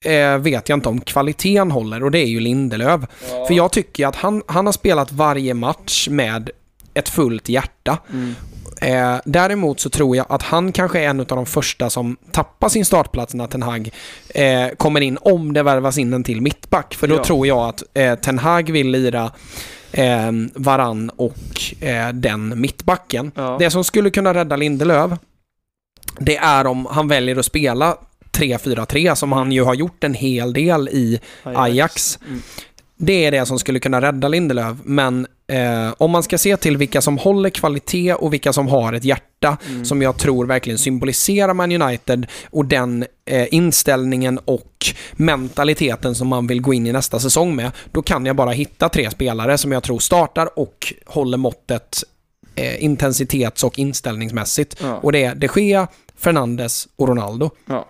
eh, vet jag inte om kvaliteten håller och det är ju Lindelöf. Ja. För jag tycker att han, han har spelat varje match med ett fullt hjärta. Mm. Eh, däremot så tror jag att han kanske är en av de första som tappar sin startplats när Ten Hag eh, kommer in, om det värvas in en till mittback. För då Ja. tror jag att eh, Ten Hag vill lira eh, Varann och eh, den mittbacken. Ja. Det som skulle kunna rädda Lindelöf, det är om han väljer att spela 3-4-3 som han ju har gjort en hel del i Ajax. Mm. Det är det som skulle kunna rädda Lindelöf, men eh, om man ska se till vilka som håller kvalitet och vilka som har ett hjärta Mm. som jag tror verkligen symboliserar Man United och den eh, inställningen och mentaliteten som man vill gå in i nästa säsong med, då kan jag bara hitta tre spelare som jag tror startar och håller måttet eh, intensitets och inställningsmässigt. Ja. Och det är De Gea, Fernandes och Ronaldo. Ja.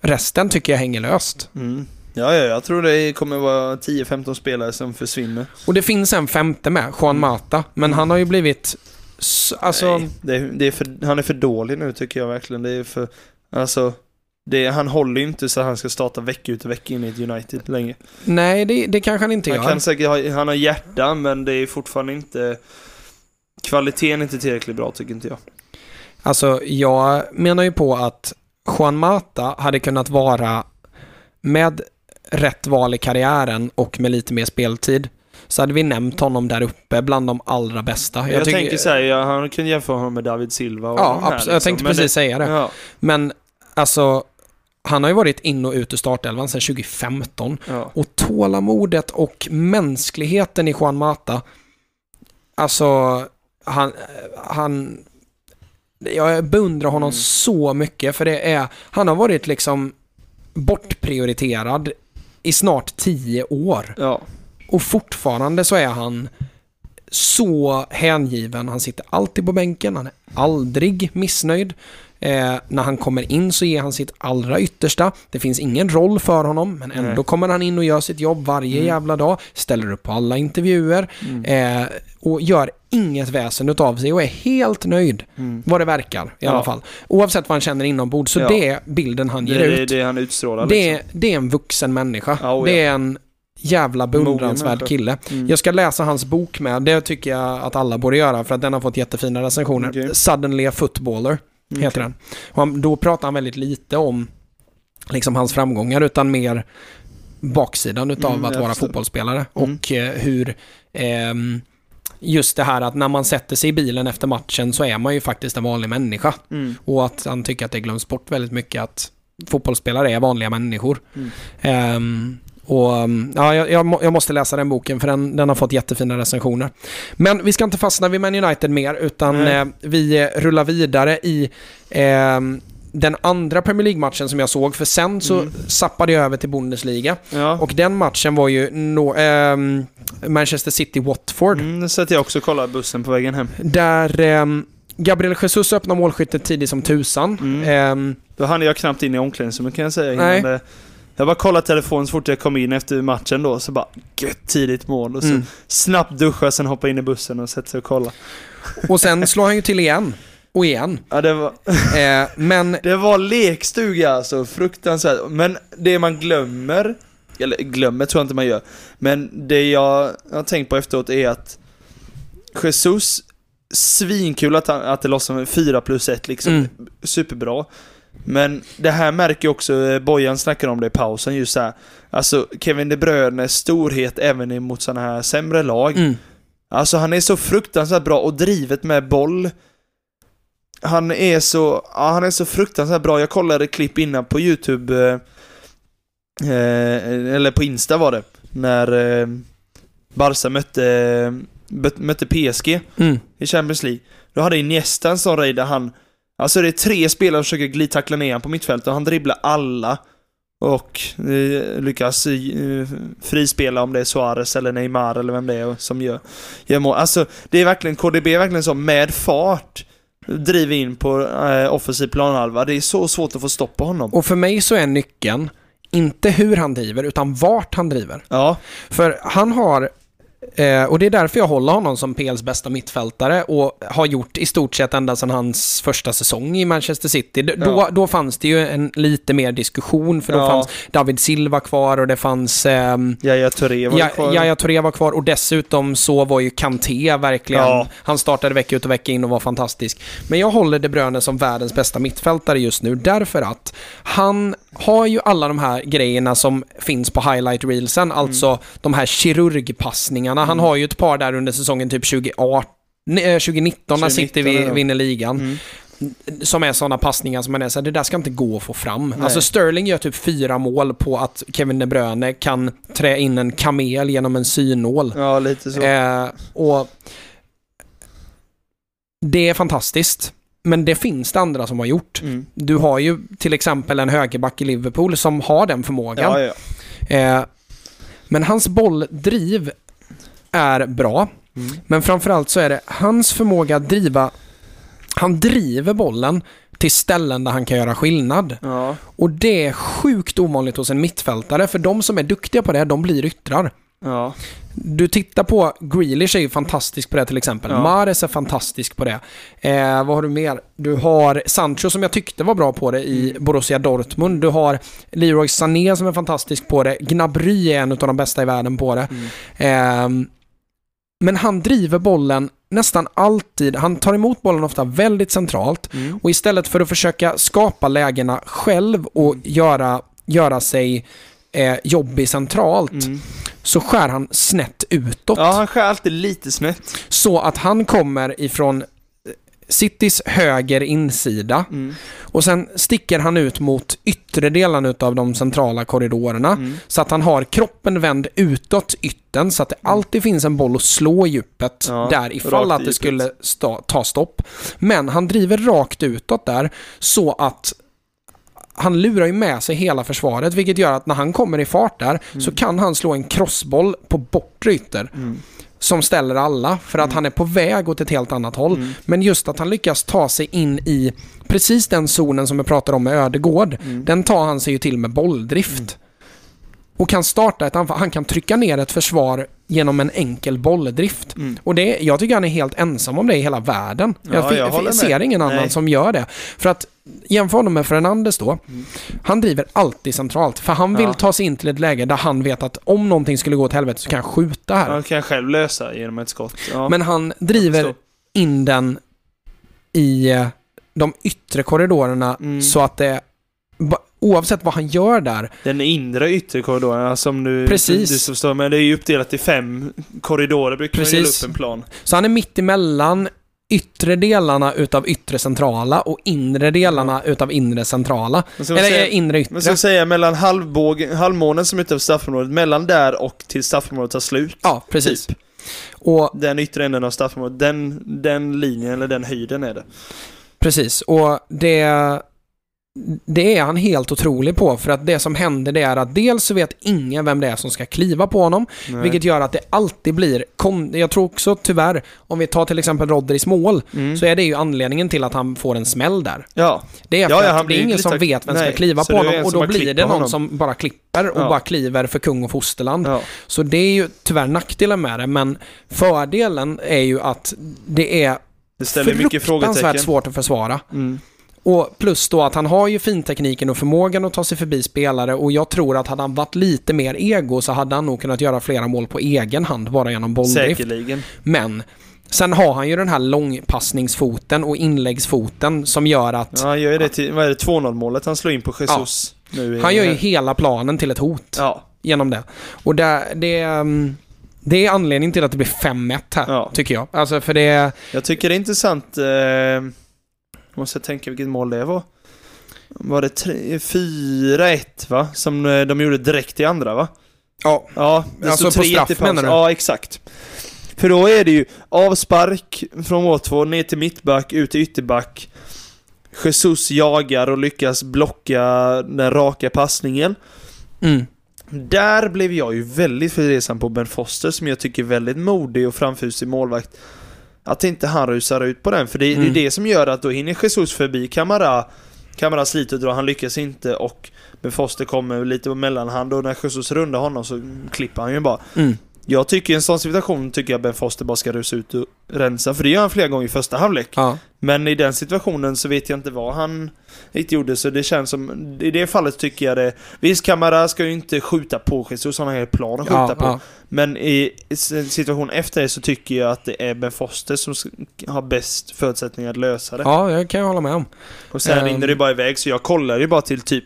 Resten tycker jag hänger löst. Mm. Ja, ja, jag tror det kommer vara 10-15 spelare som försvinner. Och det finns en femte med, Juan Mata, men han har ju blivit... s- Alltså, Nej, det det är för, han är för dålig nu tycker jag verkligen. Det är för, alltså, det, han håller ju inte så att han ska starta vecka ut och vecka in i ett United längre. Nej, det, det kanske han inte Han gör. kan säkert ha, han har hjärta, men det är fortfarande inte... Kvaliteten är inte tillräckligt bra tycker inte jag. Alltså, jag menar ju på att Juan Mata hade kunnat vara med rätt val i karriären och med lite mer speltid så hade vi nämnt honom där uppe bland de allra bästa. Jag, tycker- tänker såhär, ja, han kunde jämföra honom med David Silva och Ja, här, absolut. Jag liksom. tänkte Men precis säga det. Ja, Men alltså, han har ju varit in och ut ur startelvan sedan 2015. ja. Och tålamodet och mänskligheten i Juan Mata. Alltså, han... han jag beundrar honom Mm. så mycket för det är... Han har varit liksom bortprioriterad i snart tio år. ja. Och fortfarande så är han så hängiven. Han sitter alltid på bänken. Han är aldrig missnöjd. Eh, när han kommer in så ger han sitt allra yttersta. Det finns ingen roll för honom, men ändå Nej. kommer han in och gör sitt jobb varje Mm. jävla dag. Ställer upp på alla intervjuer. Mm. Eh, och gör inget väsen utav sig och är helt nöjd. Mm. Vad det verkar i Ja. alla fall. Oavsett vad han känner inombords. Så Ja. det är bilden han Det ger är ut. det, det han utstrålar Det, liksom. det är en vuxen människa. Ja, oh det är en jävla beundransvärd kille. Mm. Jag ska läsa hans bok med. Det tycker jag att alla borde göra för att den har fått jättefina recensioner. Okej. Suddenly a footballer Mm. heter den. Och han, då pratar han väldigt lite om liksom hans framgångar utan mer baksidan utav Mm, att vara förstår. fotbollsspelare. Mm. Och eh, hur ehm, just det här att när man sätter sig i bilen efter matchen så är man ju faktiskt en vanlig människa. Mm. Och att han tycker att det glöms bort väldigt mycket att fotbollsspelare är vanliga människor. Mm. Ehm, och um, ja, jag, jag, må, jag måste läsa den boken för den, den har fått jättefina recensioner. Men vi ska inte fastna vid Man United mer utan eh, vi eh, rullar vidare i ehm, den andra Premier League-matchen som jag såg för sen så Mm. zappade jag över till Bundesliga. Ja. Och den matchen var ju no, ehm, Manchester City-Watford. Mm, det satt jag också och kollade bussen på vägen hem. Där ehm, Gabriel Jesus öppnar målskyttet tidigt som tusan. Mm. Ehm, Då hann jag knappt in i omklädningsrummet kan jag säga. Nej. Det, jag bara kollade telefonen så fort jag kom in efter matchen då, så bara gött tidigt mål och så mm. snabbt duscha, sen hoppa in i bussen och sätta sig och kolla. Och sen slår han ju till igen. Och igen. Ja, det var, Eh, men det var lekstuga alltså, fruktansvärt. Men det man glömmer, eller glömmer tror jag inte man gör, men det jag har tänkt på efteråt är att Jesus, svinkul att, han, att det lossnar med 4 plus 1 liksom, Mm. superbra. Men det här märker ju också, eh, Bojan snackar om det i pausen, just här. Alltså Kevin De Bruynes storhet även emot sådana här sämre lag. mm, Alltså han är så fruktansvärt bra och drivet med boll. Han är så, ja, han är så fruktansvärt bra. Jag kollade klipp innan på YouTube, eh, eh, eller på Insta var det, när eh, Barca mötte, mö- mötte PSG mm. i Champions League. Då hade Iniesta en sån raid där han, alltså det är tre spelare som försöker glidtackla ner honom på mittfältet och han dribblar alla. Och eh, lyckas eh, frispela om det är Suarez eller Neymar eller vem det är som gör, gör mål. Alltså det är verkligen, KDB är verkligen så med fart driver in på eh, offensiv planhalva. Det är så svårt att få stopp på honom. Och för mig så är nyckeln inte hur han driver, utan vart han driver. Ja, För han har, eh, och det är därför jag håller honom som PLs bästa mittfältare och har gjort i stort sett ända sedan hans första säsong i Manchester City. D- Då, Ja. då fanns det ju en lite mer diskussion, för då Ja. fanns David Silva kvar och det fanns ehm, Yahya Touré var Ja, kvar. Yahya Touré var kvar och dessutom så var ju Kanté verkligen, Ja. han startade vecka ut och vecka in och var fantastisk. Men jag håller De Bruyne som världens bästa mittfältare just nu därför att han har ju alla de här grejerna som finns på highlight reelsen, alltså de här kirurgpassningarna. Han har ju ett par där under säsongen typ 2018 nej, eh, 2019 när 2019, City vinner ligan. Mm. Som är sådana passningar som man är såhär, det där ska inte gå att få fram. Nej. Alltså Sterling gör typ fyra mål på att Kevin De Bruyne kan trä in en kamel genom en synål. Ja, lite så. Eh, och det är fantastiskt. Men det finns det andra som har gjort. Mm. Du har ju till exempel en högerback i Liverpool som har den förmågan. Ja, ja. Eh, men hans bolldriv är bra. Mm. Men framförallt så är det hans förmåga att driva... Han driver bollen till ställen där han kan göra skillnad. ja. Och det är sjukt ovanligt hos en mittfältare, för de som är duktiga på det, de blir yttrar. Ja. Du tittar på, Grealish är ju fantastisk på det till exempel. Ja. Mahrez är fantastisk på det. Eh, vad har du mer? Du har Sancho som jag tyckte var bra på det i Mm. Borussia Dortmund. Du har Leroy Sané som är fantastisk på det. Gnabry är en av de bästa i världen på det. Mm. Ehm, men han driver bollen nästan alltid. Han tar emot bollen ofta väldigt centralt. Mm. Och istället för att försöka skapa lägena själv och göra, göra sig eh, jobbig centralt Mm. så skär han snett utåt. Ja, han skär alltid lite snett. Så att han kommer ifrån Citys höger insida Mm. och sen sticker han ut mot yttre delen av de centrala korridorerna. Mm. Så att han har kroppen vänd utåt ytten så att det alltid finns en boll att slå i djupet Ja, där ifall att det skulle ta stopp. Men han driver rakt utåt där så att han lurar ju med sig hela försvaret vilket gör att när han kommer i fart där så kan han slå en crossboll på bortre ytter Mm. Som ställer alla för att han är på väg åt ett helt annat håll. Mm. Men just att han lyckas ta sig in i precis den zonen som jag pratade om med Ödegård. Mm. Den tar han sig ju till med bolldrift. Och kan starta ett anfall. Han kan trycka ner ett försvar genom en enkel bolldrift. Mm. Och det, jag tycker han är helt ensam om det i hela världen. Ja, jag, jag jag ser ingen annan Nej. som gör det. För att jämför honom med Fernandes då. Han driver alltid centralt. För han vill Mm. Ja. ta sig in till ett läge där han vet att om någonting skulle gå åt helvete så kan han skjuta här. Han kan själv lösa genom ett skott. Ja. Men han driver in den i eh, de yttre korridorerna Mm. så att det oavsett vad han gör där. Den inre yttre korridoren som du, Precis. du förstår, men det är ju uppdelat i fem korridorer brukar man dela Precis. upp en plan. Så han är mitt emellan yttre delarna utav yttre centrala och inre delarna utav inre centrala. Man Eller säga, eh, inre yttre. men ska säga mellan halvbågen, halvmånen som är utanför straffområdet, mellan där och till straffområdet tar slut. Ja, precis. Typ. Och Den yttre änden av straffområdet, den, den linjen eller den höjden är det. Precis, och det, det är han helt otrolig på för att det som händer det är att dels så vet ingen vem det är som ska kliva på honom, Nej. vilket gör att det alltid blir, jag tror också tyvärr, om vi tar till exempel Rodris mål, Mm. så är det ju anledningen till att han får en smäll där. Ja, Det är för Ja, ja, att det är ingen som vet vem som ska kliva på honom och då blir det någon honom. som bara klipper och Ja. bara kliver för kung och fosterland. Så det är ju tyvärr nackdelen med det, men fördelen är ju att det är Det ställer mycket fruktansvärt frågetecken. svårt att försvara. Mm. Och plus då att han har ju fintekniken och förmågan att ta sig förbi spelare och jag tror att hade han varit lite mer ego så hade han nog kunnat göra flera mål på egen hand bara genom bolldrift. Säkerligen. Men sen har han ju den här långpassningsfoten och inläggsfoten som gör att Ja, han gör ju det till, vad är det, 2-0 målet han slår in på Jesus. Nu i- han gör ju hela planen till ett hot Ja, genom det. Och det, det, mm, det är anledningen till att det blir 5-1 här, Ja. tycker jag. Alltså för det... jag tycker det är intressant. Eh, måste jag tänka vilket mål det var. Var det tre- 4-1 va? Som eh, de gjorde direkt i andra va? Ja, Ja, det Alltså stod på 3-1 straff, menar du? Ja, exakt. För då är det ju avspark från Watford ner till mittback, ut till ytterback. Jesus jagar och lyckas blocka den raka passningen. mm, Där blev jag ju väldigt förresam på Ben Foster som jag tycker är väldigt modig och framfusig målvakt. Att inte han rusar ut på den, för det, det är Mm. det som gör att då hinner Jesus förbi Kamara. Kamara sliter och drar, han lyckas inte och Ben Foster kommer lite på mellanhand och när Jesus rundar honom så klipper han ju bara. mm. Jag tycker i en sån situation tycker jag Ben Foster bara ska rusa ut och rensa, för det gör han flera gånger i första halvlek. Ja. Men i den situationen så vet jag inte vad han riktigt gjorde, så det känns som... I det fallet tycker jag det... Visst, Kamara ska ju inte skjuta på Jesus, han har ju plan att skjuta Ja, på. ja. Men i situationen efter det så tycker jag att det är Ben Foster som har bäst förutsättningar att lösa det. ja, det kan jag hålla med om. Och sen Ehm. rinner det bara iväg, så jag kollar ju bara till typ...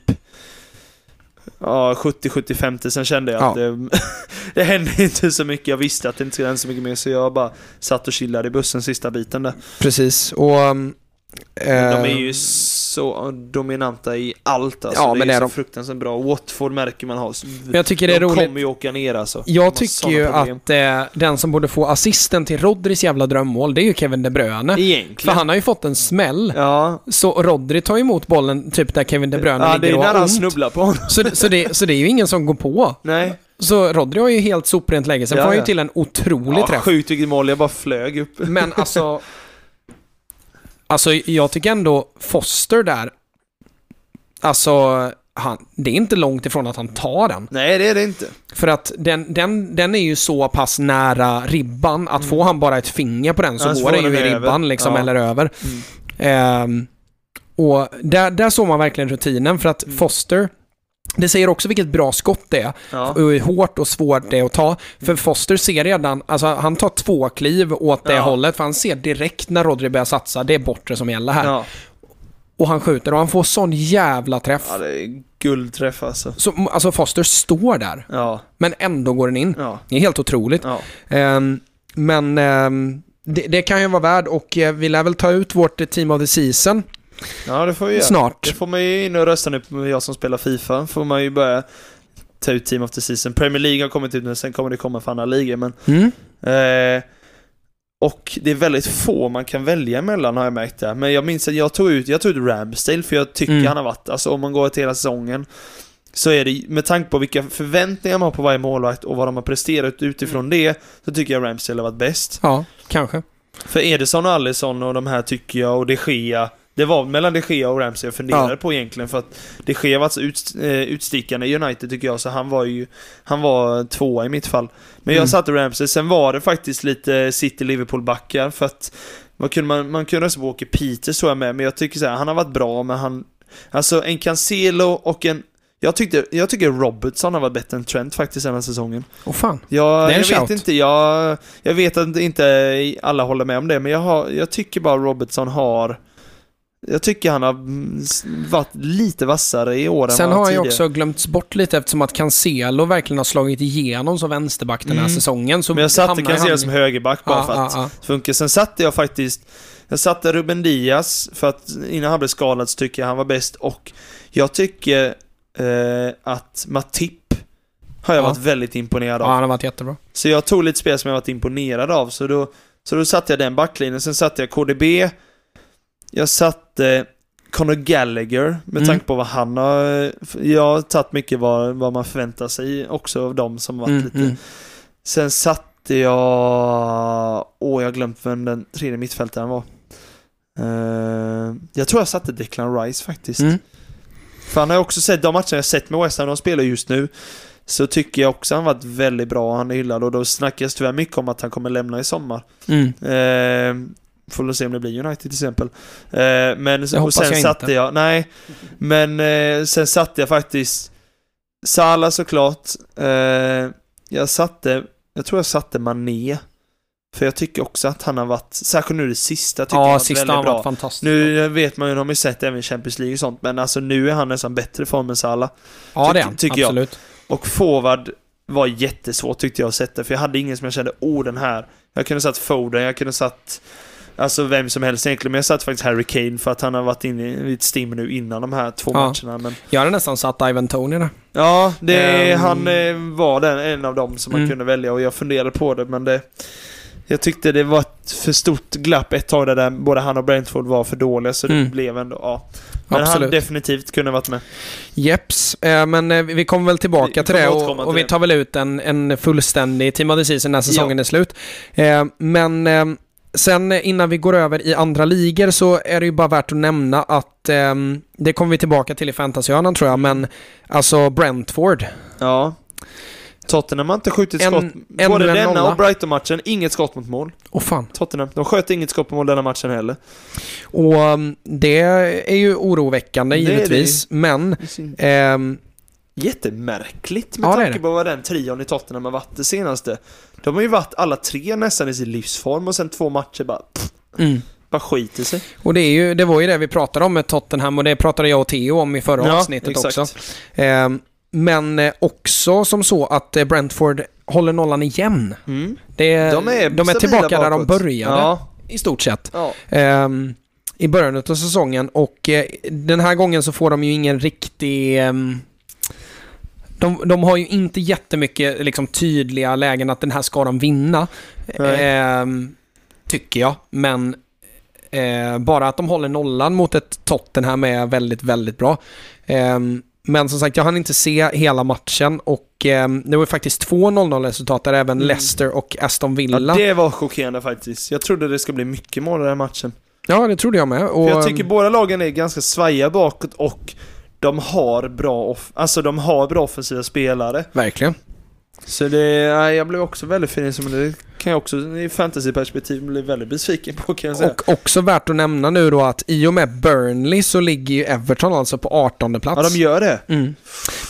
Ja, 70-75 sen kände jag att det, det hände inte så mycket. Jag visste att det inte skulle hända så mycket mer, så jag bara satt och chillade i bussen sista biten där. Precis, och... Men de är eh, ju så dominanta i allt alltså. Ja, det men är det är så de. fruktansvärt bra. Watford märker man har. Men jag tycker det är de roligt. kommer ju åka ner alltså. Jag tycker ju problem. att eh, den som borde få assisten till Rodris jävla drömmål, det är ju Kevin De Bruyne. För Egentligen. han har ju fått en smäll. Ja, Så Rodri tar emot bollen typ där Kevin De Bruyne ja det ligger är och när har han ont. snubblar på honom. Så, det- så, det, så det är ju ingen som går på. Nej. Så Rodri har ju helt soprent läge. Sen Ja, får han ju ja. till en otrolig Ja, träff. sjukt vilket mål, jag bara flög upp. Men alltså... Alltså jag tycker ändå Foster där, alltså han, det är inte långt ifrån att han tar den. Nej, det är det inte. För att den, den, den är ju så pass nära ribban att får han bara ett finger på den så så går det ju den i över. ribban liksom, Ja. eller över. Mm. Ehm, och där, där såg man verkligen rutinen för att Mm. Foster, det säger också vilket bra skott det är. Ja. Hur hårt och svårt det är att ta. För Foster ser redan, alltså han tar två kliv åt det Ja. hållet för han ser direkt när Rodri börjar satsa, det är bortre som gäller här. Ja. Och han skjuter och han får sån jävla träff. ja, det är guldträff alltså. Så, alltså Foster står där, Ja, men ändå går den in. ja, Det är helt otroligt. Ehm, men ehm, det, det kan ju vara värd och eh, vi lär väl ta ut vårt Team of the Season Ja, det får vi snart. Det får man ju in och rösta nu på jag som spelar Fifa. får man ju börja ta ut Team of the Season. Premier League har kommit ut nu, sen kommer det komma för andra ligor. Men, Mm. eh, och det är väldigt få man kan välja mellan har jag märkt det. Men jag minns att jag tog ut, jag tog ut Ramsdale för jag tycker Mm. han har varit, alltså om man går till hela säsongen, så är det, med tanke på vilka förväntningar man har på varje målvakt och vad de har presterat utifrån det, så tycker jag Ramsdale har varit bäst. Ja, kanske. För Ederson och Alisson och de här tycker jag, och de Gea det var mellan de Gea och Ramsey jag funderade Ja. på egentligen för att de Gea var så ut, eh, utstickande i United tycker jag, så han var ju Han var tvåa i mitt fall. Men jag Mm. satte Ramsey, sen var det faktiskt lite City-Liverpool-backar för att man kunde, man, man kunde rösta på Åke Peters så jag med, men jag tycker så här, han har varit bra men han Alltså en Cancelo och en jag, tyckte, jag tycker Robertson har varit bättre än Trent faktiskt den här säsongen. Åh fan. Jag, Det är en jag shout. vet inte, jag, jag vet att inte alla håller med om det, men jag, har, jag tycker bara Robertson har jag tycker han har varit lite vassare i år än Sen vad har han ju också glömts bort lite eftersom att Cancelo verkligen har slagit igenom som vänsterback den här Mm. säsongen. Så Men jag satte Cancelo han- som högerback bara Ja, för att ja. det funkar. Sen satte jag faktiskt Jag satte Ruben Diaz för att innan han blev skadad så tycker jag han var bäst och jag tycker eh, att Matip har jag Ja. varit väldigt imponerad av. Ja, han har varit jättebra. Så jag tog lite spel som jag varit imponerad av, så då, så då satte jag den backlinjen. Sen satte jag KDB, jag satte Conor Gallagher, med Mm. tanke på vad han har... Jag har tagit mycket vad, vad man förväntar sig också av dem som varit Mm, lite... mm. Sen satte jag... Åh, jag har glömt vem den tredje mittfältaren var. Eh, jag tror jag satte Declan Rice faktiskt. Mm. För han har också sett, de matcherna jag sett med West Ham, de spelar just nu, så tycker jag också han varit väldigt bra, han är hyllad och då snackas tyvärr mycket om att han kommer lämna i sommar. Mm. Eh, får se om det blir United till exempel. Eh, men Det och sen jag satte inte. jag, nej, men eh, sen satte jag faktiskt Salah såklart. Eh, jag satte, jag tror jag satte Mané. För jag tycker också att han har varit, särskilt nu det sista, tycker jag Ja, varit sista väldigt har bra. varit fantastisk. Nu vet man ju, de har ju sett även Champions League och sånt, men alltså nu är han nästan bättre i form än Salah. ja, det är han. tycker jag. Absolut. Och forward var jättesvårt tyckte jag att sätta, för jag hade ingen som jag kände, oh den här. Jag kunde satt Foden, jag kunde satt Alltså vem som helst egentligen, men jag satt faktiskt Harry Kane för att han har varit inne i ett stim nu innan de här två Ja. matcherna. Men Jag hade nästan satt Ivan Tony där. ja, det, Ehm. han eh, var den, en av dem som man Mm. kunde välja och jag funderade på det, men det jag tyckte det var ett för stort glapp ett tag där både han och Brentford var för dåliga, så det Mm. blev ändå, ja. Men han Absolut. definitivt kunde varit med. Jeps, eh, men eh, vi kommer väl tillbaka Vi till det och, och till vi tar väl ut en, en fullständig Team of the Season när säsongen är slut. Eh, men eh, sen innan vi går över i andra ligor så är det ju bara värt att nämna att eh, det kommer vi tillbaka till i fantasyhörnan tror jag, men alltså Brentford. Ja. Tottenham har inte skjutit En- skott. Både en denna nolla. och Brighton-matchen, inget skott mot mål. Åh fan. Tottenham. De sköt inget skott på mål denna matchen heller. Och um, det är ju oroväckande Det är det givetvis, men ehm, Jättemärkligt med Ja, tanke på vad den trion i Tottenham har varit det senaste. De har ju varit alla tre nästan i sin livsform och sen två matcher bara, pff, mm. bara skiter sig. Och det, är ju, det var ju det vi pratade om med Tottenham och det pratade jag och Theo om i förra avsnittet exakt. också. Ehm, men eh, också som så att eh, Brentford håller nollan igen. Mm. Det, De är, de är tillbaka där de bakåt. började Ja, i stort sett. ja. Ehm, I början av säsongen och eh, den här gången så får de ju ingen riktig... de, de har ju inte jättemycket liksom, tydliga lägen att den här ska de vinna. Ehm, tycker jag. Men eh, bara att de håller nollan mot ett Tottenham är väldigt, väldigt bra. Ehm, men som sagt, jag hann inte se hela matchen och ehm, det var faktiskt två 0-0 resultat där även Mm. Leicester och Aston ja, Villa. det var chockerande faktiskt. Jag trodde det skulle bli mycket mål i den här matchen. Ja, det trodde jag med. Och, För jag tycker båda lagen är ganska svajiga bakåt och de har bra, off- alltså de har bra offensiva spelare. Verkligen. Så det, jag blev också väldigt fin men det kan jag också i fantasyperspektiv bli väldigt besviken på kan jag säga. Och också värt att nämna nu då att i och med Burnley så ligger ju Everton alltså på 18 plats. ja, de gör det. mm.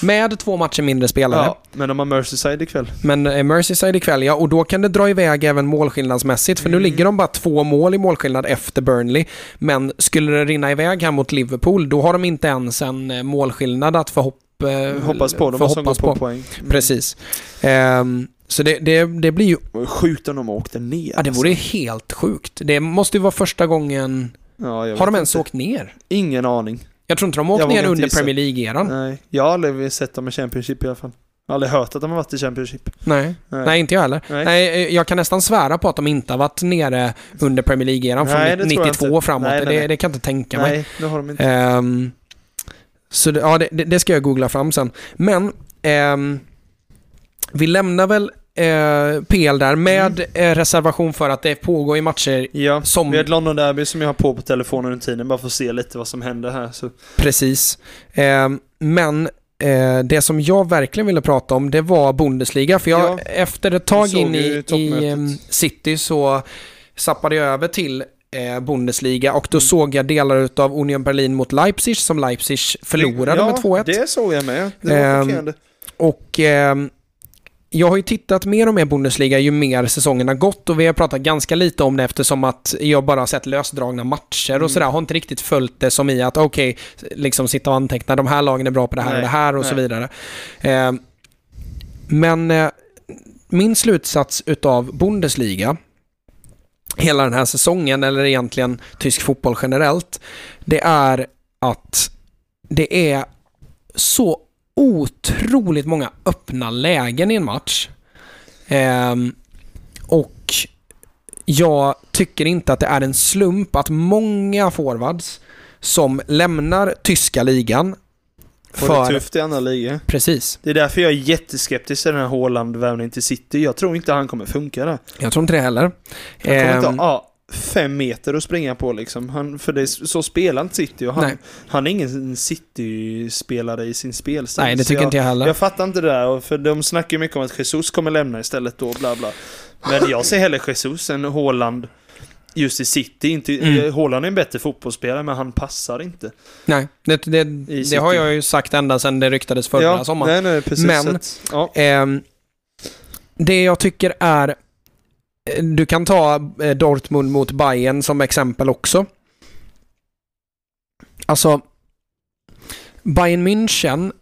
Med två matcher mindre spelare. Ja, men de har Merseyside ikväll. Men eh, Merseyside ikväll, ja, och då kan det dra iväg även målskillnadsmässigt, för nu Mm. ligger de bara två mål i målskillnad efter Burnley. Men skulle det rinna iväg här mot Liverpool, då har de inte ens en eh, målskillnad att förhopp, eh, Hoppas på, de för måste gå hoppas på, på. poäng. Mm. Precis. Ehm, så det, det, det blir ju, Sjukt om de åkte ner. ja det vore helt sjukt. Det måste ju vara första gången, Ja, har de ens inte. åkt ner? Ingen aning. Jag tror inte de har åkt Jag ner under gissa. Premier League-eran. Nej. Nej, jag har aldrig sett dem i Championship i alla fall. Jag har aldrig hört att de har varit i Championship. Nej. Nej. inte jag heller. Nej. Nej. jag kan nästan svära på att de inte har varit nere under Premier League-eran från Nej, det tror jag 92 inte. framåt. Nej, nej, det, nej. det kan jag inte tänka mig. Nej, det har de inte. Ehm, så det, ja, det, det ska jag googla fram sen. Men ehm, vi lämnar väl eh, PL där med eh, reservation för att det pågår i matcher Ja, som- vi har ett London Derby som jag har på på telefonen under tiden bara för att se lite vad som händer här. Så. precis. Ehm, men eh, det som jag verkligen ville prata om det var Bundesliga. För jag, Ja. efter ett tag in i, i ehm, City så zappade jag över till eh, Bundesliga och Mm. då såg jag delar av Union Berlin mot Leipzig som Leipzig förlorade ja, med 2-1. det såg jag med. Det var chockerande. Och ehm, jag har ju tittat mer och mer Bundesliga ju mer säsongen har gått och vi har pratat ganska lite om det eftersom att jag bara har sett lösdragna matcher Mm. och sådär. Har inte riktigt följt det som i att okej, liksom sitta och anteckna de här lagen är bra på det här Nej, och det här och så nej. vidare. Ehm, men eh, min slutsats utav Bundesliga hela den här säsongen, eller egentligen tysk fotboll generellt, det är att det är så otroligt många öppna lägen i en match. Ehm, och jag tycker inte att det är en slump att många forwards som lämnar tyska ligan Får det för... tufft i andra ligor. Precis. Det är därför jag är jätteskeptisk till den här Haaland-värvningen till City. Jag tror inte han kommer funka där. Jag tror inte det heller. Han kommer inte Ehm, ha ja, fem meter att springa på liksom. Han, för det, är- så spelar inte City och han, Nej. han är ingen City-spelare i sin spelstil. nej, det tycker jag, inte jag heller. Jag fattar inte det där, för de snackar ju mycket om att Jesus kommer lämna istället då, bla bla. Men jag ser hellre Jesus än Haaland just i City. Inte, Mm. Haaland är en bättre fotbollsspelare, men han passar inte. Nej, det, det, det har jag ju sagt ända sedan det ryktades förra ja, sommaren. Nej, nej, precis. Men- ja. Ehm, det jag tycker är... eh, Du kan ta eh, Dortmund mot Bayern som exempel också. Alltså, Bayern München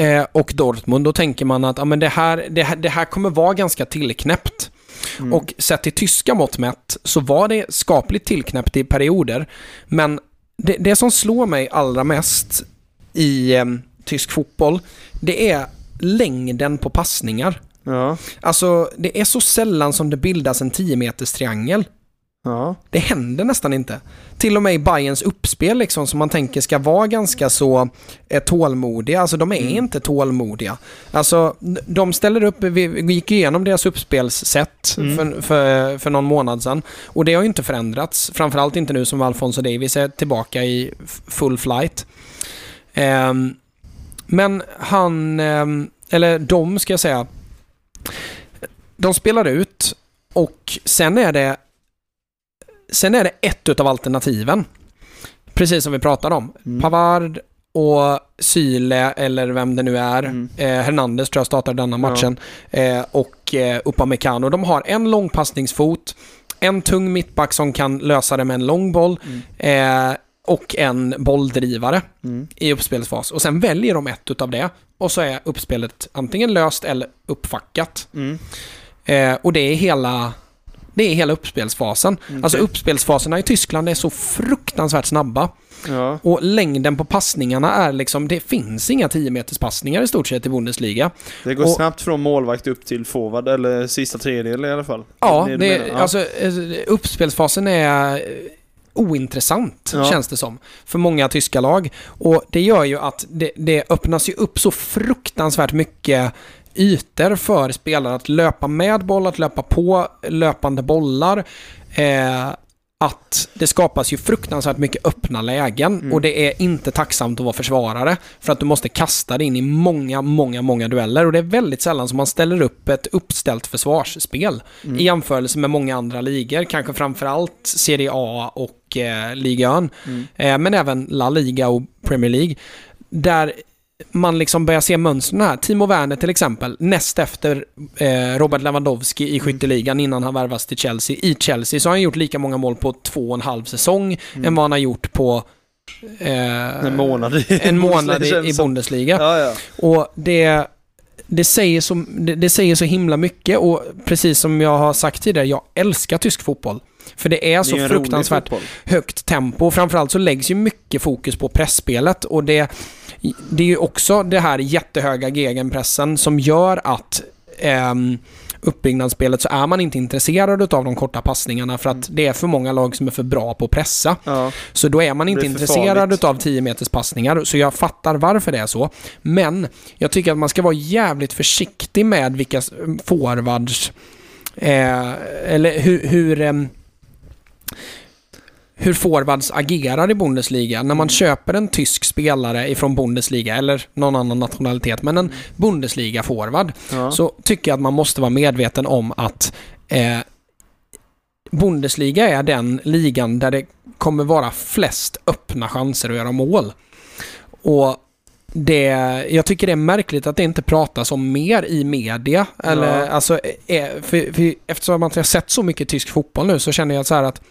eh, och Dortmund, då tänker man att ja, men det, här, det, här, det här kommer vara ganska tillknäppt. Mm. Och sett till tyska mått mätt så var det skapligt tillknäppt i perioder. Men det, det som slår mig allra mest i eh, tysk fotboll, det är längden på passningar. ja, Alltså, det är så sällan som det bildas en 10 meters triangel. Ja. Det händer nästan inte. Till och med i Bayerns uppspel liksom, som man tänker ska vara ganska så eh, tålmodiga. Alltså de är Mm. inte tålmodiga. Alltså, de ställer upp, vi, gick igenom deras uppspelssätt Mm. för, för, för någon månad sedan. Och det har ju inte förändrats. Framförallt inte nu som Alfonso Davis är tillbaka i full flight. Ehm, men han, ehm, eller de ska jag säga, de spelar ut och sen är det Sen är det ett utav alternativen. Precis som vi pratade om. Mm. Pavard och Syle, eller vem det nu är. Mm. Eh, Hernandez tror jag startar denna Ja. matchen. Eh, och eh, Upamecano. De har en lång passningsfot, en tung mittback som kan lösa det med en lång boll eh, och en bolldrivare Mm. i uppspelsfas. Och sen väljer de ett utav det och så är uppspelet antingen löst eller uppfackat. Mm. Eh, och det är hela det är hela uppspelsfasen. Alltså Okej. uppspelsfaserna i Tyskland är så fruktansvärt snabba. Ja. Och längden på passningarna är liksom, det finns inga 10 meters passningar i stort sett i Bundesliga. Det går Och- snabbt från målvakt upp till forward, eller sista tredjedel i alla fall. Ja, det? Ja. alltså eh, uppspelsfasen är eh, ointressant, Ja. känns det som, för många tyska lag. Och det gör ju att det, det öppnas ju upp så fruktansvärt mycket ytor för spelare att löpa med boll, att löpa på löpande bollar. Eh, att det skapas ju fruktansvärt mycket öppna lägen Mm. och det är inte tacksamt att vara försvarare för att du måste kasta dig in i många, många, många dueller och det är väldigt sällan som man ställer upp ett uppställt försvarsspel Mm. i jämförelse med många andra ligor, kanske framförallt Serie A och eh, Liga Mm. eh, men även La Liga och Premier League, där man liksom börjar se mönstren här. Timo Werner till exempel, näst efter eh, Robert Lewandowski Mm. i skytteligan innan han värvas till Chelsea. I Chelsea så har han gjort lika många mål på två och en halv säsong än vad han har gjort på eh, Mm. En månad i en månad i, i. Bundesliga. Ja, ja. Och det, det, säger så, det, det säger så himla mycket och precis som jag har sagt tidigare, jag älskar tysk fotboll. För det är så Det är en rolig fruktansvärt högt tempo. Framförallt så läggs ju mycket fokus på pressspelet och det, det är ju också det här jättehöga gegenpressen som gör att ehm, uppbyggnadsspelet så är man inte intresserad av de korta passningarna för att det är för många lag som är för bra på att pressa. Ja. Så då är man inte intresserad av 10 meters passningar, så jag fattar varför det är så. Men jag tycker att man ska vara jävligt försiktig med vilka forwards, eh, eller hur, hur ehm, hur forwards agerar i Bundesliga. När man köper en tysk spelare ifrån Bundesliga, eller någon annan nationalitet, men en Bundesliga-forward, Ja. så tycker jag att man måste vara medveten om att eh, Bundesliga är den ligan där det kommer vara flest öppna chanser att göra mål. Och det, jag tycker det är märkligt att det inte pratas om mer i media. Eller, Ja. alltså, eh, för, för, eftersom man har sett så mycket tysk fotboll nu så känner jag så här att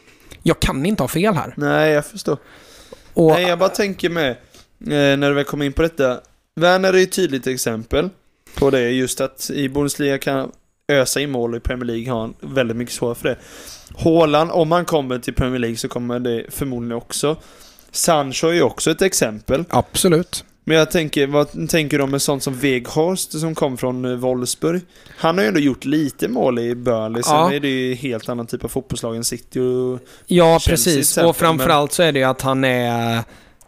jag kan inte ha fel här. Nej, jag förstår. Och, Nej, jag bara tänker med, eh, när du väl kommer in på detta. Werner är ju ett tydligt exempel på det, just att i Bundesliga kan ösa in mål och i Premier League har han väldigt mycket svårare för det. Haaland, om han kommer till Premier League så kommer det förmodligen också. Sancho är ju också ett exempel. Absolut. Men jag tänker, vad tänker du om en sån som Weghorst som kom från eh, Wolfsburg? Han har ju ändå gjort lite mål i Burnley, sen Ja. är det ju helt annan typ av fotbollslag än City och Ja, Chelsea precis. Och framförallt så är det ju att han är...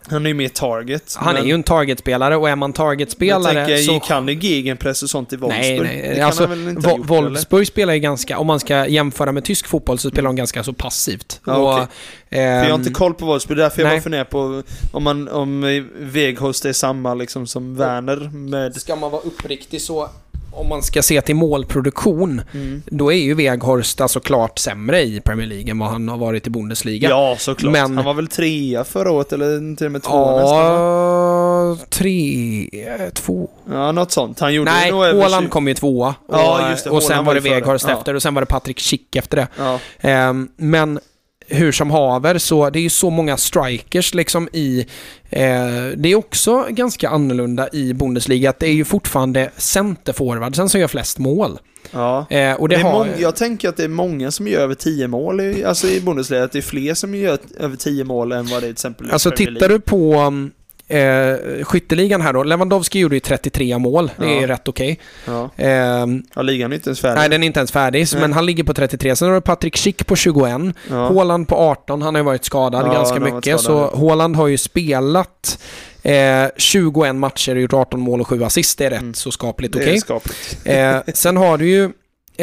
han är ju mer target. Han är men- ju en targetspelare och är man Jag targetspelare tänker, så... gick han i gegenpress och sånt i Wolfsburg? Nej, nej. Alltså, gjort, eller? Wolfsburg spelar ju ganska, om man ska jämföra med tysk fotboll så spelar de ganska så passivt. Ja, och, okej. För jag har ehm, inte koll på Wolfsburg, därför jag nej. bara funderar på om, man, om Weghorst är samma liksom som Werner med... Ska man vara uppriktig så, om man ska se till målproduktion, Mm. då är ju Weghorst alltså klart sämre i Premier League än vad han har varit i Bundesliga. Ja, såklart. Men- Han var väl trea förra året, eller till och med två nästan? Ja, tre, två. Ja, något sånt. Han gjorde Nej, Haaland 20 kom ju tvåa. Och, Ja, just det. och sen var det. Weghorst Ja. efter och sen var det Patrik Schick efter det. Ja. Ehm, men hur som haver så det är ju så många strikers liksom i... Eh, det är också ganska annorlunda i Bundesliga att det är ju fortfarande centerforwardsen som gör flest mål. ja. Eh, och det, Det har... många, jag tänker att det är många som gör över 10 mål i, alltså i Bundesliga. Att det är fler som gör över 10 mål än vad det är till exempel i Alltså tittar du på um, eh, skytteligan här då. Lewandowski gjorde ju 33 mål. Det är Ja. rätt okej. Ja. Ehm, ja, ligan är inte ens färdig. nej, den är inte ens färdig, Nej. men han ligger på 33. Sen har du Patrik Schick på 21. ja. Haaland på 18, han har ju varit skadad ganska mycket. Så Haaland har ju spelat eh, 21 matcher och gjort 18 mål och 7 assist. Det är rätt Mm. så skapligt är okej. skapligt. Eh, sen har du ju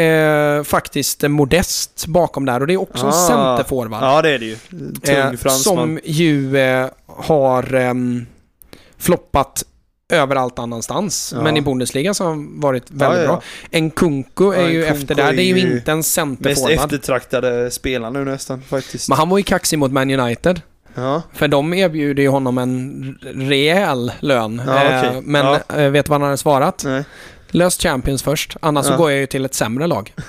eh, faktiskt en Modest bakom där och det är också en Ah. centerforward. Ja, det är det ju. Tung Eh, fransman. som ju eh, har ehm, floppat överallt annanstans. Ja. Men i Bundesliga så har han varit väldigt ja, ja. bra. En Kunku är ju Nkunku efter där. är Det är ju inte en Mest centerforward. eftertraktade spelare nu nästan faktiskt. Men han var ju kaxig mot Man United. För de erbjuder ju honom en rejäl lön. Ja, Eh. Men eh, vet du vad han hade svarat? Nej. Lös Champions först, annars så går jag ju till ett sämre lag.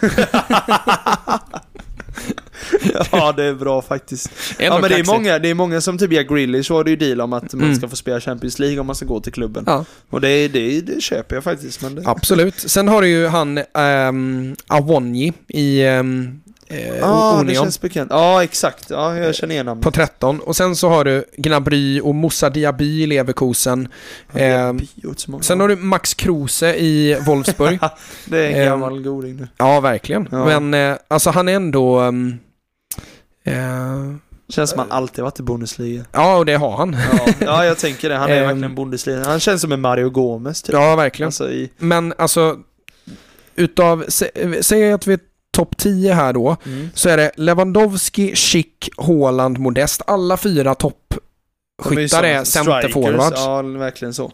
ja, det är bra faktiskt. Ja, men det är, många, det är många som typ gör Grealish har det ju deal om att man Mm. ska få spela Champions League om man ska gå till klubben. Ja, Och det, det, det köper jag faktiskt. Men det... absolut. Sen har du ju han um, Awonji i um, eh, ah, det Union känns bekant. Ja, exakt. Ja, jag känner igen namnet. på 13. Och sen så har du Gnabry och Moussa Diaby i Leverkusen. många. Sen har du Max Kruse i Wolfsburg. Det är en ehm, gammal goding nu. ja, verkligen. Ja. Men eh, alltså han är ändå... ehm, eh, Känns som han alltid varit i Bundesliga. ja, och det har han. Ja, ja jag tänker det. Han är Ehm. verkligen Bundesliga. Han känns som en Mario Gomez typ. Ja, verkligen. Alltså i... Men alltså, utav, sä, säg att vi topp 10 här då, Mm. så är det Lewandowski, Schick, Haaland, Modest. Alla fyra toppskyttar är centerforwards. Ja, verkligen så.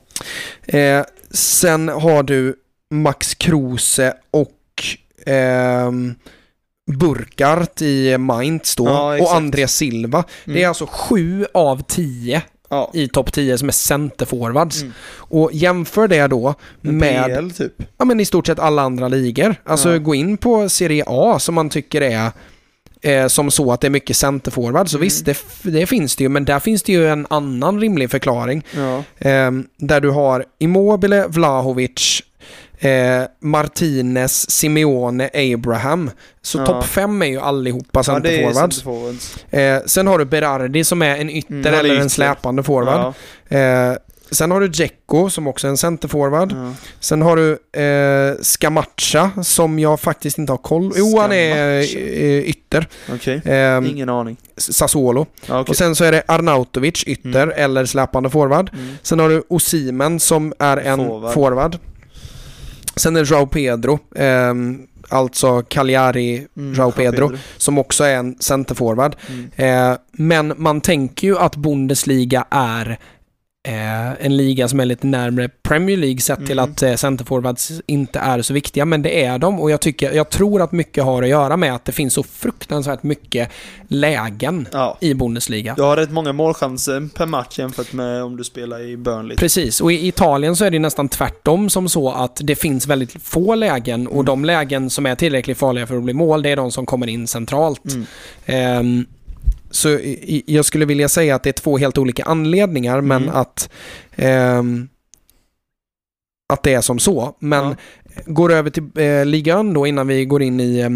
Eh, sen har du Max Kruse och ehm, Burkart i Mainz då. Ja, och. André Silva. Det är Mm. alltså sju av tio Ja. i topp 10 som är centerforwards. Mm. Och jämför det då med PL typ. ja, men i stort sett alla andra ligor. Alltså Ja. gå in på Serie A som man tycker är eh, som så att det är mycket centerforwards. Så Mm. visst, det, det finns det ju, men där finns det ju en annan rimlig förklaring. Ja. Ehm, där du har Immobile, Vlahovic, eh, Martinez, Simeone, Abraham. Så Ja. topp fem är ju allihopa ja, centerforwards. centerforwards. eh, sen har du Berardi som är en ytter Mm, eller en ytter. släpande forward. Ja. Eh, sen har du Dzeko som också är en centerforward. Ja. Sen har du eh, Scamacca som jag faktiskt inte har koll Jo, han är eh, ytter. Okej. Eh, Ingen aning. Sassuolo. Ja, okej. Och sen så är det Arnautovic, ytter eller släpande forward. Mm. Sen har du Osimen som är en Forward. forward. Sen är Joao Pedro, ehm, alltså Cagliari Mm, Joao Jean Pedro, som också är en centerforward. Mm. Eh, men man tänker ju att Bundesliga är eh, en liga som är lite närmare Premier League sett till Mm. att eh, centerforwards inte är så viktiga, men det är de och jag, tycker, jag tror att mycket har att göra med att det finns så fruktansvärt mycket lägen Ja. i Bundesliga. Du har rätt många målchanser per match jämfört med om du spelar i Burnley. Precis, och i Italien så är det nästan tvärtom som så att det finns väldigt få lägen och de lägen som är tillräckligt farliga för att bli mål, det är de som kommer in centralt. Mm. Ehm, så jag skulle vilja säga att det är två helt olika anledningar, men Mm. att ehm, att det är som så. Men Ja. går över till eh, ligan då innan vi går in i eh,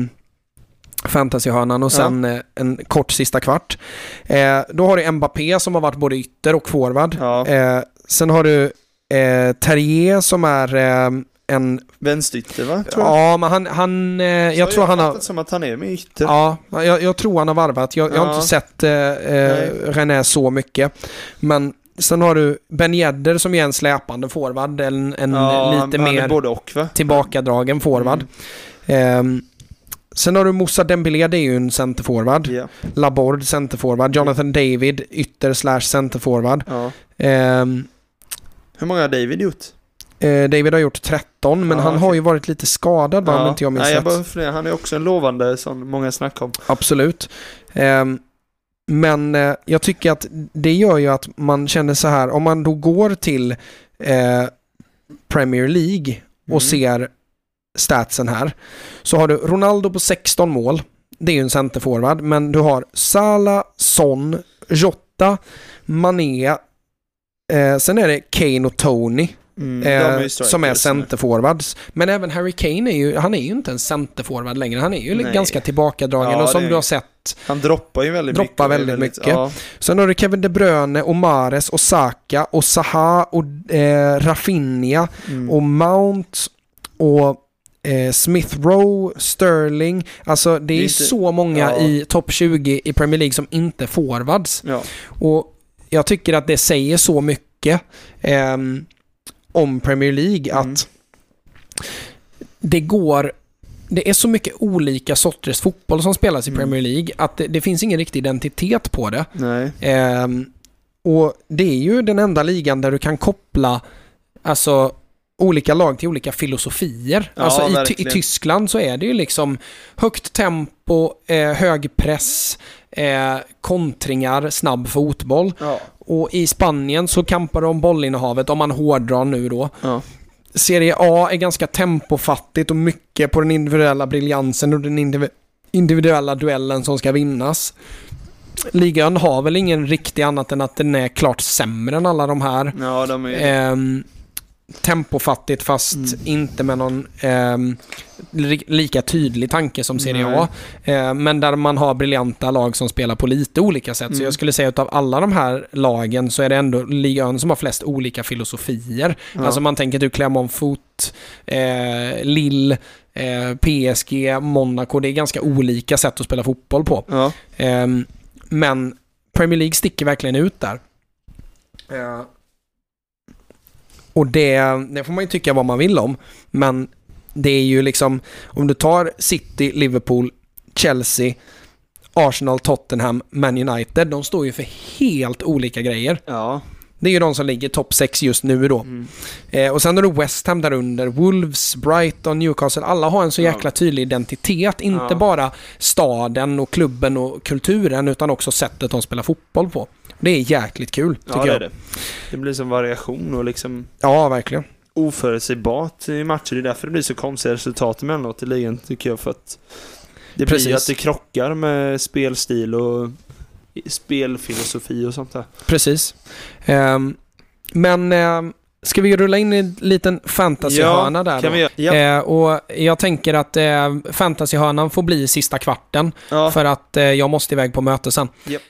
fantasyhörnan och sen eh, en kort sista kvart. Eh, då har du Mbappé som har varit både ytter och forward. Ja. Eh, sen har du eh, Terrier som är eh, en... Vänsterytter va? Tror jag. Ja, men han... han eh, jag tror han har... som att han är med ytter. Ja, jag, jag tror han har varvat. Jag, jag har Ja. inte sett eh, eh. René så mycket. Men sen har du Ben Yedder som är en släpande forward. En, en Ja, han- lite han mer både och va? tillbakadragen forward. Mm. Ehm, sen har du Moussa Dembélé, det är ju en centerforward. Ja. Laborde, centerforward. Jonathan David, ytter slash centerforward. ja. Ehm, Hur många har David gjort? Eh, David har gjort 13, men Ja, han har ju varit lite skadad va, om inte jag minns Nej, jag bara funderar. Han är också en lovande som många snackar om. Absolut. Ehm, men eh, jag tycker att det gör ju att man känner så här, om man då går till eh, Premier League och Mm. ser statsen här, så har du Ronaldo på 16 mål. Det är ju en centerforward, men du har Salah, Son, Jota, Mané, sen är det Kane och Tony Mm, eh, är som är strikers. centerforwards. Men även Harry Kane är ju, han är ju inte en centerforward längre. Han är ju Nej. ganska tillbakadragen Ja, och som det är- du har sett. Han droppar ju väldigt Droppar mycket. väldigt mycket. Ja. Sen har du Kevin De Bruyne och Mares och Saka och Zaha och eh, Rafinha Mm. och Mount och eh, Smith Rowe, Sterling. Alltså det är ju inte- så många ja. i topp 20 i Premier League som inte är forwards. Och jag tycker att det säger så mycket ehm, om Premier League Mm. att det går det är så mycket olika sorters fotboll som spelas i Mm. Premier League att det, det finns ingen riktig identitet på det. Ehm, och det är ju den enda ligan där du kan koppla alltså olika lag till olika filosofier. Ja, alltså i, i. Tyskland så är det ju liksom högt tempo, eh, hög press, eh, kontringar, snabb fotboll. Ja. Och i Spanien så kampar de om bollinnehavet, om man hårdrar nu då. Ja. Serie A är ganska tempofattigt och mycket på den individuella briljansen och den indiv- individuella duellen som ska vinnas. Ligan har väl ingen riktig annat än att den är klart sämre än alla de här. ja, de är Ehm, tempofattigt fast Mm. inte med någon li- lika tydlig tanke som Serie A. Ehm, men där man har briljanta lag som spelar på lite olika sätt. Så Mm. jag skulle säga att av alla de här lagen så är det ändå ligan som har flest olika filosofier. Ja. Alltså man tänker typ Clermont Foot, eh, Lille, eh, PSG, Monaco. Det är ganska olika sätt att spela fotboll på. Ja. Ehm, men Premier League sticker verkligen ut där. Och det, det får man ju tycka vad man vill om. Men det är ju liksom, om du tar City, Liverpool, Chelsea, Arsenal, Tottenham, Man United, de står ju för helt olika grejer. Ja. Det är ju de som ligger topp 6 just nu då. Mm. Eh, och sen har du West Ham där under, Wolves, Brighton, Newcastle. Alla har en så Ja. jäkla tydlig identitet. Inte Ja. bara staden och klubben och kulturen utan också sättet de spelar fotboll på. Det är jäkligt kul, tycker Ja, det är jag. det. Det blir som variation och liksom Ja, verkligen. oförutsägbart i matcher. Det är därför det blir så konstiga resultat emellanåt i ligan, tycker jag. För att det blir ju Precis. att det krockar med spelstil och spelfilosofi och sånt där. Precis. Ehm, men ehm, ska vi rulla in i en liten fantasyhörna där kan då? vi. Ja. Eh, och jag tänker att eh, fantasyhörnan får bli sista kvarten ja. för att eh, jag måste iväg på möte sen. Japp.